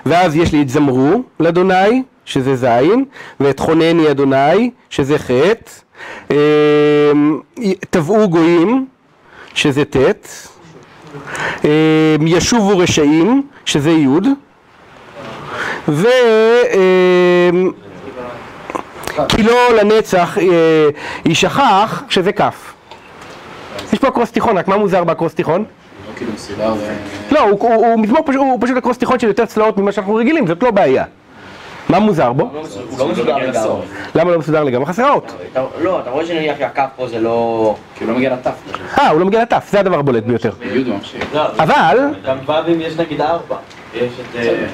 ואז יש לי את זמרו לאדוני, שזה ז', ואת חונני אדוני, שזה ח', אה, טבעו גויים, שזה ט', ישובו רשעים, שזה י', ו... אה, כי לא לנצח אה, יישכח, שזה כ'. יש פה אקרוסטיכון, רק מה מוזר באקרוסטיכון? לא כאילו. לא, הוא, מזמור פשוט אקרוסטיכון של יותר צלעות ממה שאנחנו רגילים, זאת לא בעיה. מה מוזר בו? הוא לא מסודר לגמרי. למה לא מסודר לגמרי? חסרה אות. אתה- לא, אתה רואה שנניח שהקו פה זה לא... כאילו לא מגיע לטף. אה, הוא לא מגיע לתף, זה הדבר הבולט ביותר. הוא. אבל, גם ו"ים יש נגיד ארבע. יש את... אה,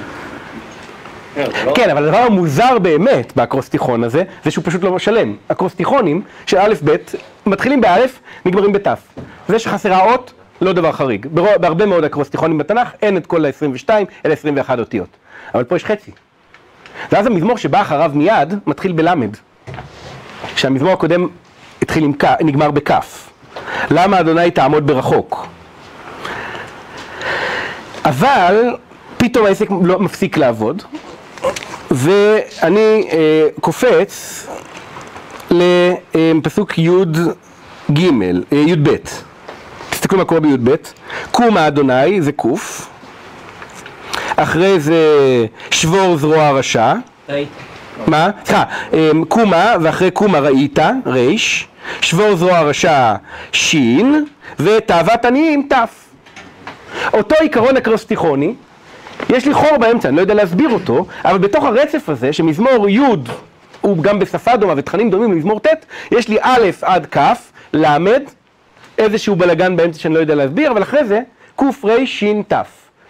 לא, זה לא- כן, אבל הדבר המוזר באמת באקרוסטיכון הזה, זה שהוא פשוט לא שלם. אקרוסטיכונים של א' ב' מתחילים באלף, נגמרים בת'. זה שחסרה אות, לא דבר חריג. ברוב- בהרבה מאוד אקרוסטיכונים בתנ"ך אין את כל ה-22, אלא 21 אותיות. אבל פה יש חצי. ואז המזמור שבא אחריו מיד, מתחיל בלמד. שהמזמור הקודם התחיל עם כ, נגמר בכף. למה אדוני תעמוד ברחוק? אבל פתאום העסק לא מפסיק לעבוד, ואני אה, קופץ לפסוק י"ג, אה, י"ב. תסתכלו מה קורה בי"ב. קומה אדוני זה קוף, אחרי זה שבור זרוע רשע. מה? סליחה, אה, קומה ואחרי קומה ראית, ריש, שבור זרוע רשע שין, ותאוות עניים תף. אותו עיקרון אקרוסטיכוני, יש לי חור באמצע, אני לא יודע להסביר אותו, אבל בתוך הרצף הזה, שמזמור י' הוא גם בשפה דומה ותכנים דומים למזמור ט', יש לי א' עד כ', ל', איזשהו בלגן באמצע שאני לא יודע להסביר, אבל אחרי זה ק' ר' ש' ת',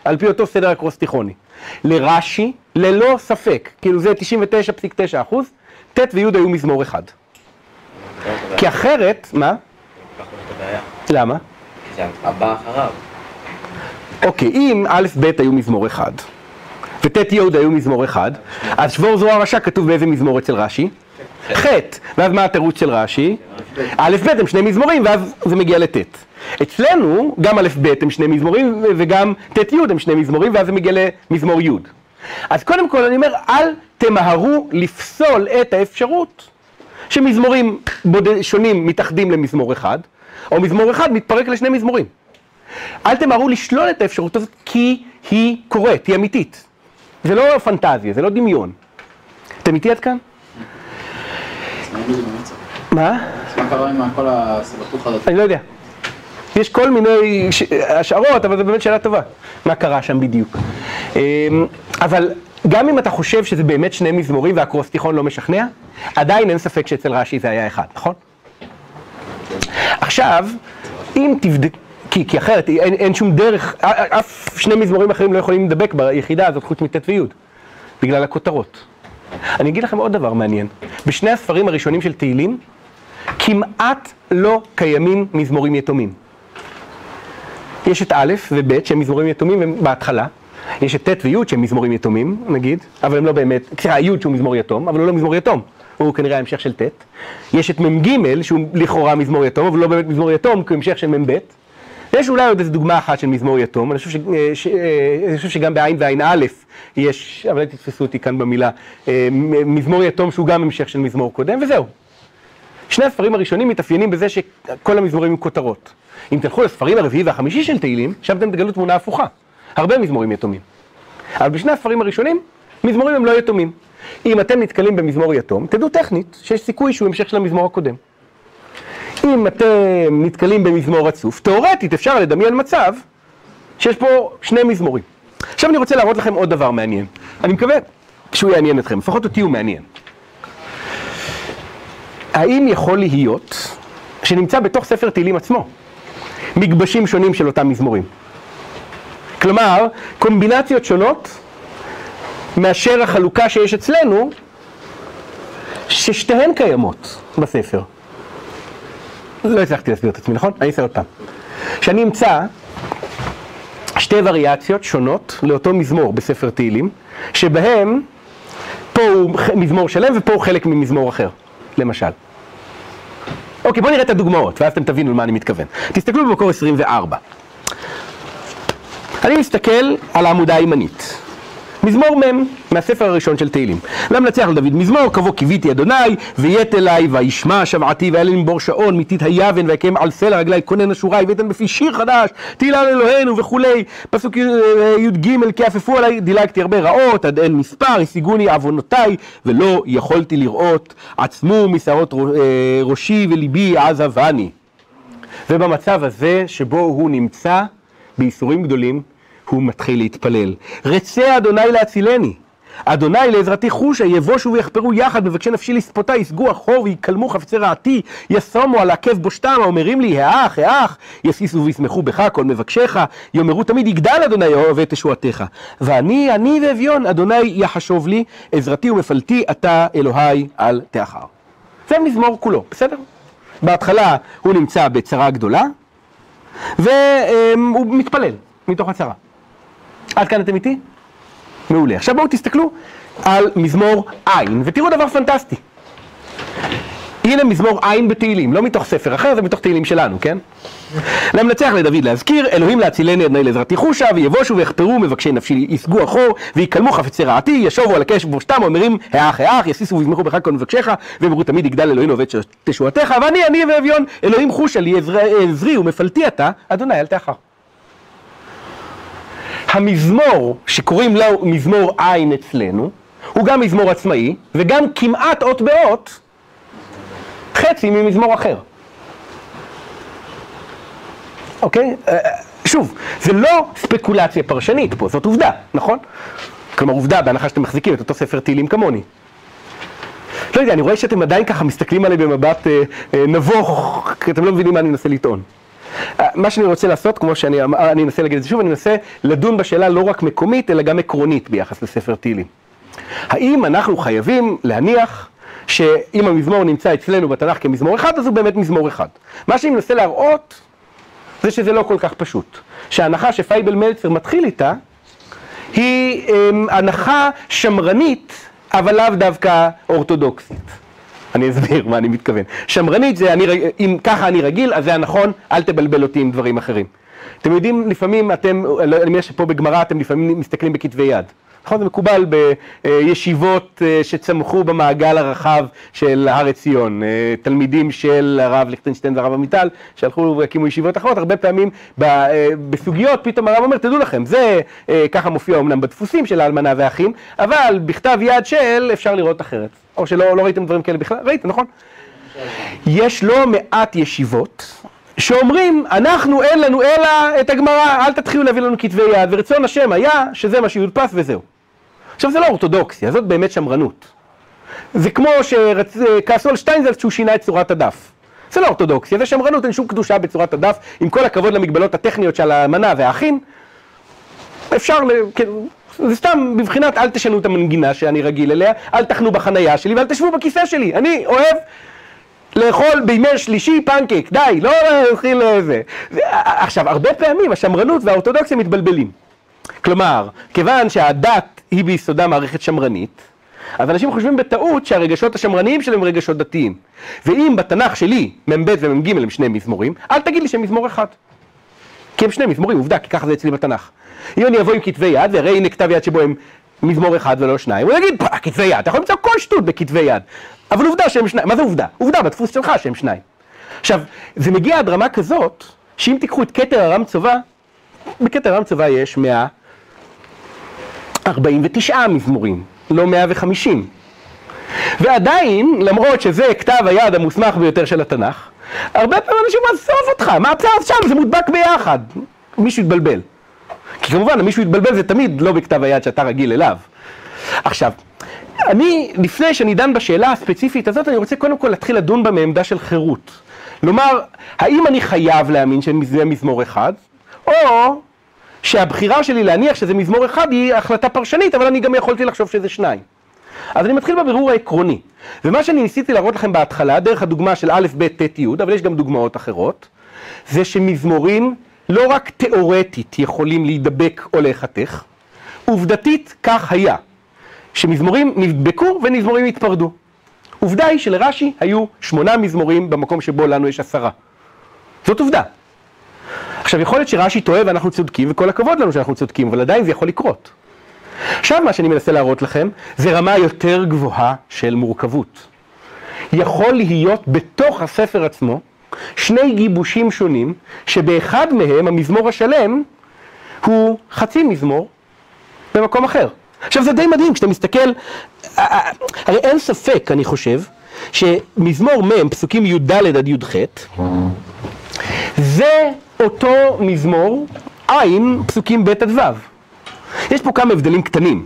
על פי אותו סדר אקרוסטיכוני. לרש"י, ללא ספק, כאילו זה 99.9 אחוז, ט' וי' היו מזמור אחד. כי אחרת, מה? למה? זה הבא אחריו. אוקיי, אם א' ב' היו מזמור אחד, וט' י' היו מזמור אחד, אז שבור זרוע רשע כתוב באיזה מזמור אצל רש"י? ח', ואז מה התירוץ של רש"י? א' ב' הם שני מזמורים, ואז זה מגיע לט'. אצלנו, גם א' ב' הם שני מזמורים, וגם ט' י' הם שני מזמורים, ואז זה מגיע למזמור י'. אז קודם כל אני אומר, אל תמהרו לפסול את האפשרות שמזמורים בודד, שונים מתאחדים למזמור אחד, או מזמור אחד מתפרק לשני מזמורים. אל תמהרו לשלול את האפשרות הזאת כי היא קורית, היא אמיתית. זה לא פנטזיה, זה לא דמיון. אתם איתי עד כאן? מה? מה? קרה עם כל הסבתוך הזאת? אני לא יודע. יש כל מיני. השערות, אבל זו באמת שאלה טובה. מה קרה שם בדיוק? אמ, אבל גם אם אתה חושב שזה באמת שני מזמורים והאקרוסטיכון לא משכנע, עדיין אין ספק שאצל רש"י זה היה אחד, נכון? עכשיו, אם תבדק... כי, כי אחרת אין, אין שום דרך, אף שני מזמורים אחרים לא יכולים לדבק ביחידה הזאת חוץ מט' וי', בגלל הכותרות. אני אגיד לכם עוד דבר מעניין. בשני הספרים הראשונים של תהילים, כמעט לא קיימים מזמורים יתומים. יש את א' וב' שהם מזמורים יתומים בהתחלה, יש את ט' וי' שהם מזמורים יתומים, נגיד, אבל הם לא באמת, סליחה, י' שהוא מזמור יתום, אבל הוא לא מזמור יתום, הוא כנראה ההמשך של ט'. יש את מ"ג שהוא לכאורה מזמור יתום, אבל לא באמת מזמור יתום, כי הוא המשך של מ"ב. יש אולי עוד איזו דוגמה אחת של מזמור יתום, אני חושב, ש, אה, ש, אה, אני חושב שגם בעין א' יש, אבל תתפסו אותי כאן במילה, אה, מזמור יתום שהוא גם המשך של מזמור קודם, וזהו. שני הספרים הראשונים מתאפיינים בזה שכל המזמורים הם כותרות. אם תלכו לספרים הרביעי והחמישי של תהילים, שם אתם תגלו תמונה הפוכה. הרבה מזמורים יתומים. אבל בשני הספרים הראשונים, מזמורים הם לא יתומים. אם אתם נתקלים במזמור יתום, תדעו טכנית שיש סיכוי שהוא המשך של המזמור הקודם. אם אתם נתקלים במזמור רצוף, תאורטית אפשר לדמיין מצב שיש פה שני מזמורים. עכשיו אני רוצה להראות לכם עוד דבר מעניין. אני מקווה שהוא יעניין אתכם, לפחות אותי הוא מעניין. האם יכול להיות שנמצא בתוך ספר תהילים עצמו מגבשים שונים של אותם מזמורים? כלומר, קומבינציות שונות מאשר החלוקה שיש אצלנו, ששתיהן קיימות בספר. לא הצלחתי להסביר את עצמי, נכון? אני אעשה עוד פעם. שאני אמצא שתי וריאציות שונות לאותו מזמור בספר תהילים, שבהם פה הוא מזמור שלם ופה הוא חלק ממזמור אחר, למשל. אוקיי, בואו נראה את הדוגמאות, ואז אתם תבינו למה אני מתכוון. תסתכלו במקור 24. אני מסתכל על העמודה הימנית. מזמור מ' מהספר הראשון של תהילים. למנצח לדוד מזמור, קבוא קיוויתי אדוני, ויית אליי, וישמע שבעתי, והיה לי למבור שעון, מתית היבן, ויקם על סלע רגלי, כונן אשורי, ויתן בפי שיר חדש, תהילה לאלוהינו וכולי. פסוק אה, י"ג, כי עפפו עליי, דילגתי הרבה רעות, עד אין מספר, השיגוני עוונותיי, ולא יכולתי לראות, עצמו משערות רו- אה, ראשי וליבי עזבני. ובמצב הזה, שבו הוא נמצא בייסורים גדולים, הוא מתחיל להתפלל. רצה אדוני להצילני. אדוני לעזרתי חושה, יבושו ויחפרו יחד, מבקשי נפשי לספותה, יסגו אחור ויקלמו חפצי רעתי, יסומו על עקב בושתם, האומרים לי, האח, האח, יסיסו וישמחו בך כל מבקשיך, יאמרו תמיד יגדל אדוני אוהב את תשועתך. ואני, אני ואביון, אדוני יחשוב לי, עזרתי ומפלתי, אתה אלוהי אל תאחר. זה מזמור כולו, בסדר? בהתחלה הוא נמצא בצרה גדולה, והוא מתפלל מתוך הצרה. עד כאן אתם איתי? מעולה. עכשיו בואו תסתכלו על מזמור עין, ותראו דבר פנטסטי. הנה מזמור עין בתהילים, לא מתוך ספר אחר, זה מתוך תהילים שלנו, כן? למנצח לדוד להזכיר, אלוהים להצילני אדוני לעזרתי חושה, ויבושו ויחפרו מבקשי נפשי יסגו אחור, ויקלמו חפצי רעתי, ישובו על הקש ובושתם, אומרים, האח האח, יסיסו ויזמחו בך כל מבקשיך, ואמרו תמיד יגדל אלוהינו עובד תשועתך, ואני אני ואביון, אלוהים חושה לי עזרי- ומפלתי אתה, אדוני אל תאחר. המזמור שקוראים לו מזמור עין אצלנו, הוא גם מזמור עצמאי, וגם כמעט אות באות חצי ממזמור אחר. אוקיי? אה, אה, שוב, זה לא ספקולציה פרשנית פה, זאת עובדה, נכון? כלומר עובדה, בהנחה שאתם מחזיקים את אותו ספר תהילים כמוני. לא יודע, אני רואה שאתם עדיין ככה מסתכלים עליי במבט אה, אה, נבוך, כי אתם לא מבינים מה אני מנסה לטעון. אה, מה שאני רוצה לעשות, כמו שאני אני אנסה להגיד את זה שוב, אני אנסה לדון בשאלה לא רק מקומית, אלא גם עקרונית ביחס לספר תהילים. האם אנחנו חייבים להניח שאם המזמור נמצא אצלנו בתנ"ך כמזמור אחד, אז הוא באמת מזמור אחד. מה שאני מנסה להראות זה שזה לא כל כך פשוט. שההנחה שפייבל מלצר מתחיל איתה, היא אמ, הנחה שמרנית, אבל לאו דווקא אורתודוקסית. אני אסביר מה אני מתכוון. שמרנית זה, אני, אם ככה אני רגיל, אז זה הנכון, אל תבלבל אותי עם דברים אחרים. אתם יודעים, לפעמים אתם, אני מניח שפה בגמרא אתם לפעמים מסתכלים בכתבי יד. נכון? זה מקובל בישיבות אה, שצמחו במעגל הרחב של הר עציון. אה, תלמידים של הרב ליכטנשטיין והרב עמיטל, שהלכו והקימו ישיבות אחרות, הרבה פעמים אה, בסוגיות פתאום הרב אומר, תדעו לכם, זה ככה מופיע אמנם בדפוסים של האלמנה והאחים, אבל בכתב יד של אפשר לראות אחרת. או שלא לא ראיתם דברים כאלה בכלל, ראיתם, נכון? יש לא מעט ישיבות שאומרים, אנחנו אין לנו אלא את הגמרא, אל תתחילו להביא לנו כתבי יד, ורצון השם היה שזה מה שיודפס וזהו. עכשיו זה לא אורתודוקסיה, זאת באמת שמרנות. זה כמו שכעסו על שטיינזלץ שהוא שינה את צורת הדף. זה לא אורתודוקסיה, זה שמרנות, אין שום קדושה בצורת הדף, עם כל הכבוד למגבלות הטכניות של המנה והאחים. אפשר, ל... כן, זה סתם בבחינת אל תשנו את המנגינה שאני רגיל אליה, אל תחנו בחנייה שלי ואל תשבו בכיסא שלי. אני אוהב לאכול בימי שלישי פנקק, די, לא להתחיל לזה. עכשיו, הרבה פעמים השמרנות והאורתודוקסיה מתבלבלים. כלומר, כיוון שהדת היא ביסודה מערכת שמרנית, אז אנשים חושבים בטעות שהרגשות השמרניים שלהם הם רגשות דתיים. ואם בתנ"ך שלי, מ"ב ומ"ג הם שני מזמורים, אל תגיד לי שהם מזמור אחד. כי הם שני מזמורים, עובדה, כי ככה זה אצלי בתנ"ך. אם אני אבוא עם כתבי יד, והרי הנה כתב יד שבו הם מזמור אחד ולא שניים, הוא יגיד, כתבי יד, אתה יכול למצוא כל שטות בכתבי יד. אבל עובדה שהם שניים, מה זה עובדה? עובדה בדפוס שלך שהם שניים. עכשיו, זה מגיע עד רמה כזאת, שאם תיקחו את כתר הרם צבא, בכתר הרם צבא יש 149 מזמורים, לא 150. ועדיין, למרות שזה כתב היד המוסמך ביותר של התנ"ך, הרבה פעמים אנשים עזוב אותך, מה הפצע שם? זה מודבק ביחד. מישהו יתבלבל. כי כמובן, מישהו יתבלבל זה תמיד לא בכתב היד שאתה רגיל אליו. עכשיו, אני, לפני שאני דן בשאלה הספציפית הזאת, אני רוצה קודם כל להתחיל לדון בה מעמדה של חירות. לומר, האם אני חייב להאמין שזה מזמור אחד, או שהבחירה שלי להניח שזה מזמור אחד היא החלטה פרשנית, אבל אני גם יכולתי לחשוב שזה שניים. אז אני מתחיל בבירור העקרוני. ומה שאני ניסיתי להראות לכם בהתחלה, דרך הדוגמה של א', ב', ט', י', אבל יש גם דוגמאות אחרות, זה שמזמורים לא רק תיאורטית יכולים להידבק או להיחתך, עובדתית כך היה, שמזמורים נדבקו ומזמורים התפרדו. עובדה היא שלרש"י היו שמונה מזמורים במקום שבו לנו יש עשרה. זאת עובדה. עכשיו יכול להיות שרש"י טועה ואנחנו צודקים, וכל הכבוד לנו שאנחנו צודקים, אבל עדיין זה יכול לקרות. עכשיו מה שאני מנסה להראות לכם, זה רמה יותר גבוהה של מורכבות. יכול להיות בתוך הספר עצמו שני גיבושים שונים, שבאחד מהם המזמור השלם הוא חצי מזמור במקום אחר. עכשיו זה די מדהים, כשאתה מסתכל, הרי אין ספק, אני חושב, שמזמור מ', פסוקים י"ד עד י"ח, זה אותו מזמור עין, פסוקים ב' עד ו'. יש פה כמה הבדלים קטנים.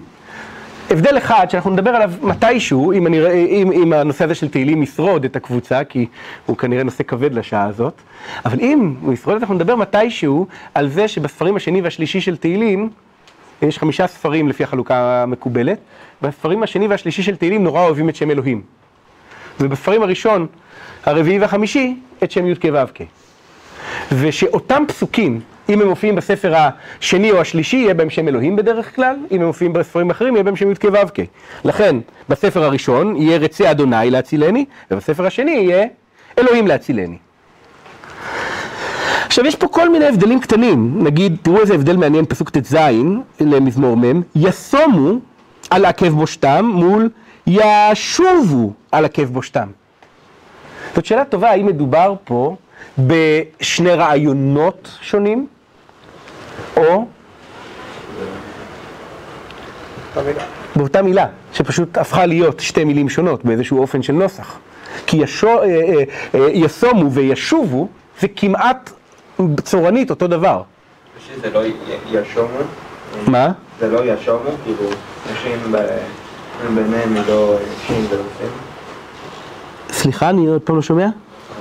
הבדל אחד שאנחנו נדבר עליו מתישהו, אם, אני, אם, אם הנושא הזה של תהילים ישרוד את הקבוצה, כי הוא כנראה נושא כבד לשעה הזאת, אבל אם הוא ישרוד, אנחנו נדבר מתישהו על זה שבספרים השני והשלישי של תהילים, יש חמישה ספרים לפי החלוקה המקובלת, בספרים השני והשלישי של תהילים נורא אוהבים את שם אלוהים. ובספרים הראשון, הרביעי והחמישי, את שם י"ק ו"ק. ושאותם פסוקים, אם הם מופיעים בספר השני או השלישי, יהיה בהם שם אלוהים בדרך כלל, אם הם מופיעים בספרים אחרים, יהיה בהם שם י"ק ו"ק. לכן, בספר הראשון יהיה רצי אדוני להצילני, ובספר השני יהיה אלוהים להצילני. עכשיו יש פה כל מיני הבדלים קטנים, נגיד, תראו איזה הבדל מעניין, פסוק ט"ז למזמור מ', יסומו על עקב בושתם מול ישובו על עקב בושתם. זאת שאלה טובה, האם מדובר פה בשני רעיונות שונים, או באותה מילה, שפשוט הפכה להיות שתי מילים שונות באיזשהו אופן של נוסח. כי ישו, אה, אה, אה, יסומו וישובו זה כמעט צורנית אותו דבר. שזה לא ישומו? מה? זה לא ישומו? כאילו, נשים ביניהם לא ולא סין? סליחה, אני עוד פעם לא שומע?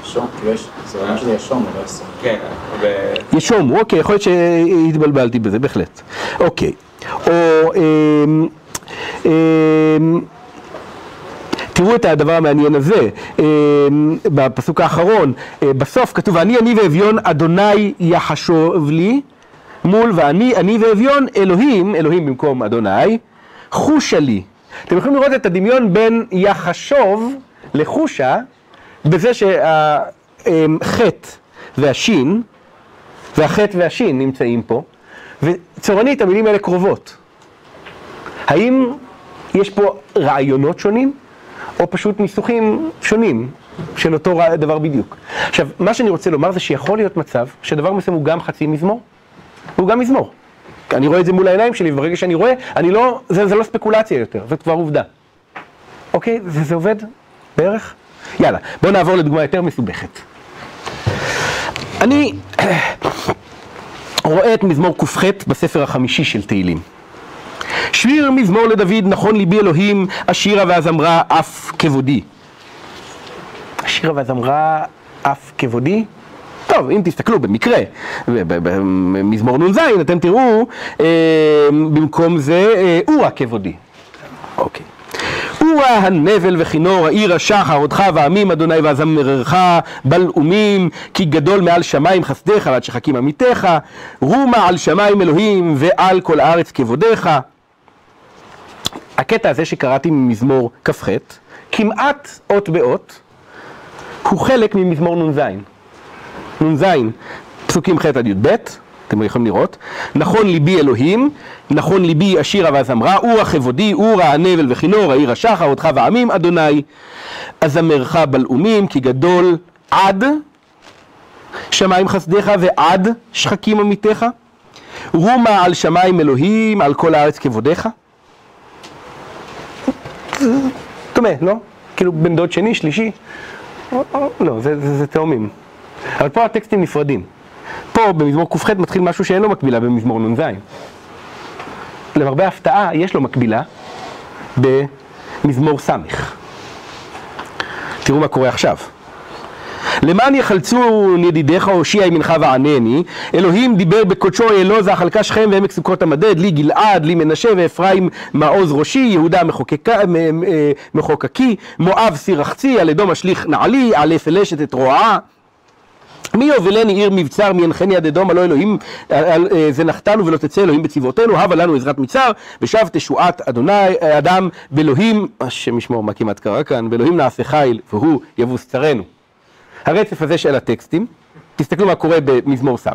ישום, כאילו יש, זה רעיון של ישום, לא יסום. כן, ו- ישום, אוקיי, יכול להיות שהתבלבלתי בזה, בהחלט. אוקיי. או... אמ, אמ, תראו את הדבר המעניין הזה, אמ, בפסוק האחרון, אה, בסוף כתוב, אני אני ואביון אדוני יחשוב לי, מול ואני אני ואביון אלוהים, אלוהים במקום אדוני, חושה לי. אתם יכולים לראות את הדמיון בין יחשוב לחושה, בזה שהחטא והשין, והחטא והשין נמצאים פה, וצורנית המילים האלה קרובות. האם יש פה רעיונות שונים, או פשוט ניסוחים שונים של אותו דבר בדיוק? עכשיו, מה שאני רוצה לומר זה שיכול להיות מצב שדבר מסוים הוא גם חצי מזמור, והוא גם מזמור. אני רואה את זה מול העיניים שלי, וברגע שאני רואה, אני לא, זה, זה לא ספקולציה יותר, זאת כבר עובדה. אוקיי? וזה עובד בערך? יאללה, בואו נעבור לדוגמה יותר מסובכת. אני רואה את מזמור ק"ח בספר החמישי של תהילים. שיר מזמור לדוד, נכון ליבי אלוהים, השירה והזמרה אף כבודי. השירה והזמרה אף כבודי? טוב, אם תסתכלו במקרה, במזמור נ"ז, אתם תראו אה, במקום זה אה, אורה כבודי. הנבל וכינור, העיר השחר, עודך ועמים, אדוני ואזמררך, בלעומים, כי גדול מעל שמיים חסדיך ועד שחקים עמיתך, רומה על שמיים אלוהים ועל כל הארץ כבודיך. הקטע הזה שקראתי ממזמור כ"ח, כמעט אות באות, הוא חלק ממזמור נ"ז. נ"ז, פסוקים ח' עד י"ב, אתם יכולים לראות, נכון ליבי אלוהים, נכון ליבי אשירה והזמרה, אורה כבודי, אורה הנבל וכינור, העיר השחר, אותך ועמים, אדוני, אזמרך בלעומים, כי גדול עד שמיים חסדיך ועד שחקים עמיתך, רומה על שמיים אלוהים, על כל הארץ כבודיך. דומה, לא? כאילו בן דוד שני, שלישי. לא, זה תאומים. אבל פה הטקסטים נפרדים. פה במזמור ק"ח מתחיל משהו שאין לו מקבילה במזמור נ"ז. למרבה ההפתעה, יש לו מקבילה במזמור ס'. תראו מה קורה עכשיו. למען יחלצו ידידיך הושיע ימינך וענני, אלוהים דיבר בקודשו אלו זחלקה שכם ועמק סוכות המדד, לי גלעד, לי מנשה ואפרים מעוז ראשי, יהודה מחוקקי, מואב סיר רחצי, על אדום אשליך נעלי, על אפלשת את רועאה. מי יובילני עיר מבצר, מי ינחני עד אדום, הלא אלוהים אה, אה, זנחתנו ולא תצא אלוהים בצבאותינו, הבה לנו עזרת מצר, ושב תשועת אדוני אה, אדם, באלוהים, השם ישמור מה כמעט קרה כאן, באלוהים נעשה חיל, והוא יבוס צרנו. הרצף הזה של הטקסטים, תסתכלו מה קורה במזמור ס',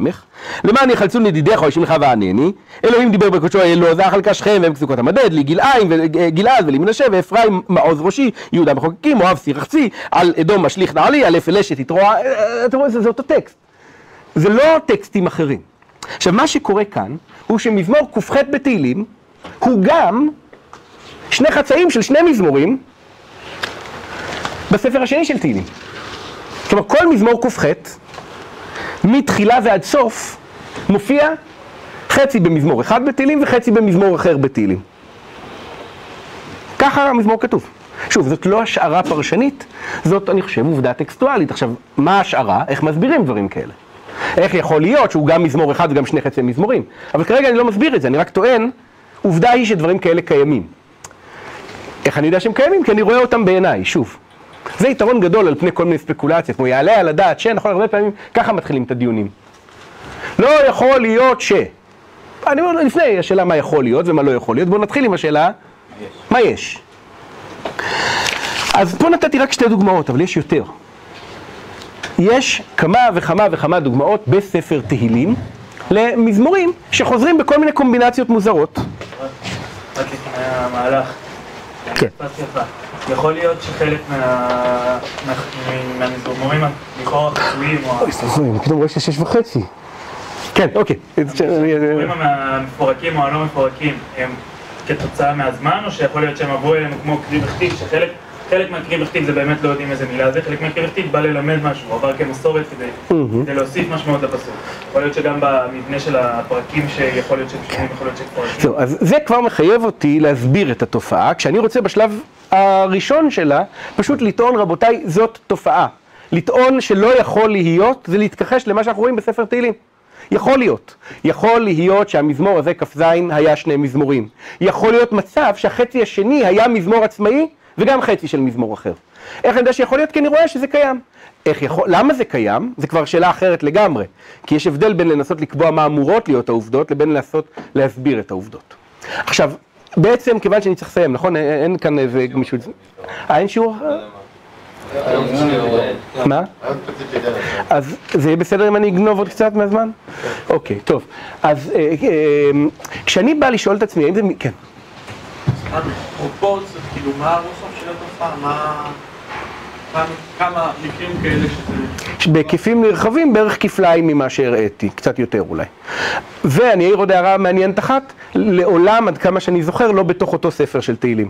למען יחלצו נדידיך או ישמך וענני, אלוהים דיבר בקודשו אלו, זך על קשכם והם כסוכות המדד, לי גלעיים וגלעד ולי מנשה ואפרים מעוז ראשי, יהודה מחוקקים, מואב סיר רחצי, על אדום משליך נעלי, על אפל אשת יתרוע, אה, אתם רואים, זה, זה אותו טקסט. זה לא טקסטים אחרים. עכשיו, מה שקורה כאן, הוא שמזמור ק"ח בתהילים, הוא גם שני חצאים של שני מזמורים בספר השני של תהילים. כלומר, כל מזמור ק"ח, מתחילה ועד סוף, מופיע חצי במזמור אחד בתהילים וחצי במזמור אחר בתהילים. ככה המזמור כתוב. שוב, זאת לא השערה פרשנית, זאת, אני חושב, עובדה טקסטואלית. עכשיו, מה ההשערה? איך מסבירים דברים כאלה? איך יכול להיות שהוא גם מזמור אחד וגם שני חצי מזמורים? אבל כרגע אני לא מסביר את זה, אני רק טוען, עובדה היא שדברים כאלה קיימים. איך אני יודע שהם קיימים? כי אני רואה אותם בעיניי, שוב. זה יתרון גדול על פני כל מיני ספקולציות, כמו יעלה על הדעת ש, נכון, הרבה פעמים ככה מתחילים את הדיונים. לא יכול להיות ש... אני אומר, לפני השאלה מה יכול להיות ומה לא יכול להיות, בואו נתחיל עם השאלה מה יש. אז פה נתתי רק שתי דוגמאות, אבל יש יותר. יש כמה וכמה וכמה דוגמאות בספר תהילים למזמורים שחוזרים בכל מיני קומבינציות מוזרות. רק לפני המהלך. כן. יכול להיות שחלק מה- מה- מהמזמורים לכאורה חצויים או אוי, סליחה, פתאום רואה שיש שש וחצי. כן, אוקיי. המזמורים המפורקים או הלא מפורקים הם כתוצאה מהזמן או שיכול להיות שהם עברו אלינו כמו קריא וכתיב שחלק חלק מהקריא וכתיב זה באמת לא יודעים איזה מילה זה, חלק מהקריא וכתיב בא ללמד משהו, עבר כמסורת כדי, כדי להוסיף משמעות לפסוק. יכול להיות שגם במבנה של הפרקים שיכול להיות שהם שונים, יכול להיות שפורקים. זהו, אז זה כבר מחייב אותי להסביר את התופעה, כשאני רוצה בשלב הראשון שלה, פשוט לטעון, רבותיי, זאת תופעה. לטעון שלא יכול להיות, זה להתכחש למה שאנחנו רואים בספר תהילים. יכול להיות. יכול להיות שהמזמור הזה, כ"ז, היה שני מזמורים. יכול להיות מצב שהחצי השני היה מזמור עצמאי, וגם חצי של מזמור אחר. איך אני יודע שיכול להיות? כי אני רואה שזה קיים. איך יכול, למה זה קיים? זה כבר שאלה אחרת לגמרי. כי יש הבדל בין לנסות לקבוע מה אמורות להיות העובדות, לבין לנסות להסביר את העובדות. עכשיו, בעצם, כיוון שאני צריך לסיים, נכון? אין, אין כאן איזה גמישות. אה, אין שיעור אחר? מה? אז זה יהיה בסדר אם אני אגנוב עוד קצת מהזמן? אוקיי, טוב. אז אה, אה, כשאני בא לשאול את עצמי, האם זה... כן. פרופורציות, כאילו, מה הרוחב בהיקפים נרחבים בערך כפליים ממה שהראיתי, קצת יותר אולי. ואני אעיר עוד הערה מעניינת אחת, לעולם, עד כמה שאני זוכר, לא בתוך אותו ספר של תהילים.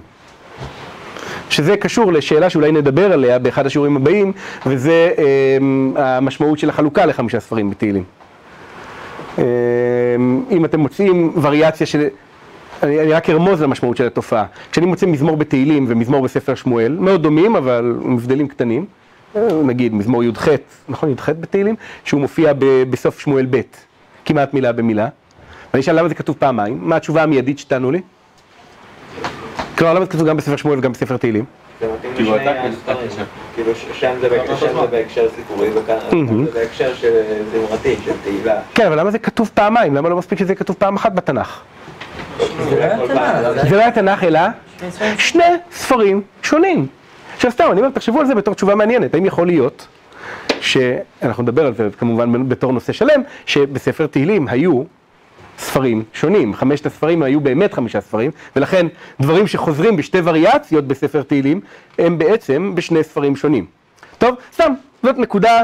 שזה קשור לשאלה שאולי נדבר עליה באחד השיעורים הבאים, וזה אה, המשמעות של החלוקה לחמישה ספרים בתהילים. אה, אם אתם מוצאים וריאציה של... אני, אני רק ארמוז למשמעות של התופעה. כשאני מוצא מזמור בתהילים ומזמור בספר שמואל, מאוד דומים, אבל עם הבדלים קטנים, אה, נגיד מזמור י"ח, נכון י"ח בתהילים, שהוא מופיע ב, בסוף שמואל ב', כמעט מילה במילה. ואני אשאל למה זה כתוב פעמיים, מה התשובה המיידית שתענו לי? כלומר, למה זה כתוב גם בספר שמואל וגם בספר תהילים? כאילו, שם זה בהקשר- סיפורי וכאן. זה בהקשר של זמרתי, של תהילה. כן, אבל למה זה כתוב פעמיים? למה לא מספיק שזה כתוב פעם אחת בתנ"ך? זה לא היה תנ"ך אלא שני ספרים שונים. עכשיו סתם, אני אומר, תחשבו על זה בתור תשובה מעניינת. האם יכול להיות שאנחנו נדבר על זה כמובן בתור נושא שלם, שבספר תהילים היו ספרים שונים. חמשת הספרים היו באמת חמישה ספרים, ולכן דברים שחוזרים בשתי וריאציות בספר תהילים, הם בעצם בשני ספרים שונים. טוב, סתם, זאת נקודה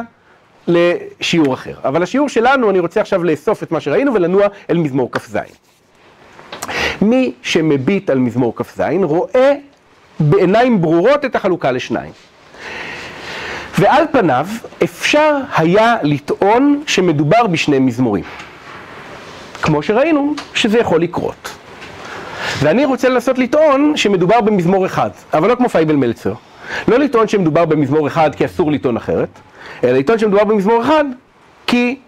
לשיעור אחר. אבל השיעור שלנו, אני רוצה עכשיו לאסוף את מה שראינו ולנוע אל מזמור כ"ז. מי שמביט על מזמור כ"ז רואה בעיניים ברורות את החלוקה לשניים. ועל פניו אפשר היה לטעון שמדובר בשני מזמורים. כמו שראינו שזה יכול לקרות. ואני רוצה לנסות לטעון שמדובר במזמור אחד, אבל לא כמו פייבל מלצר. לא לטעון שמדובר במזמור אחד כי אסור לטעון אחרת, אלא לטעון שמדובר במזמור אחד כי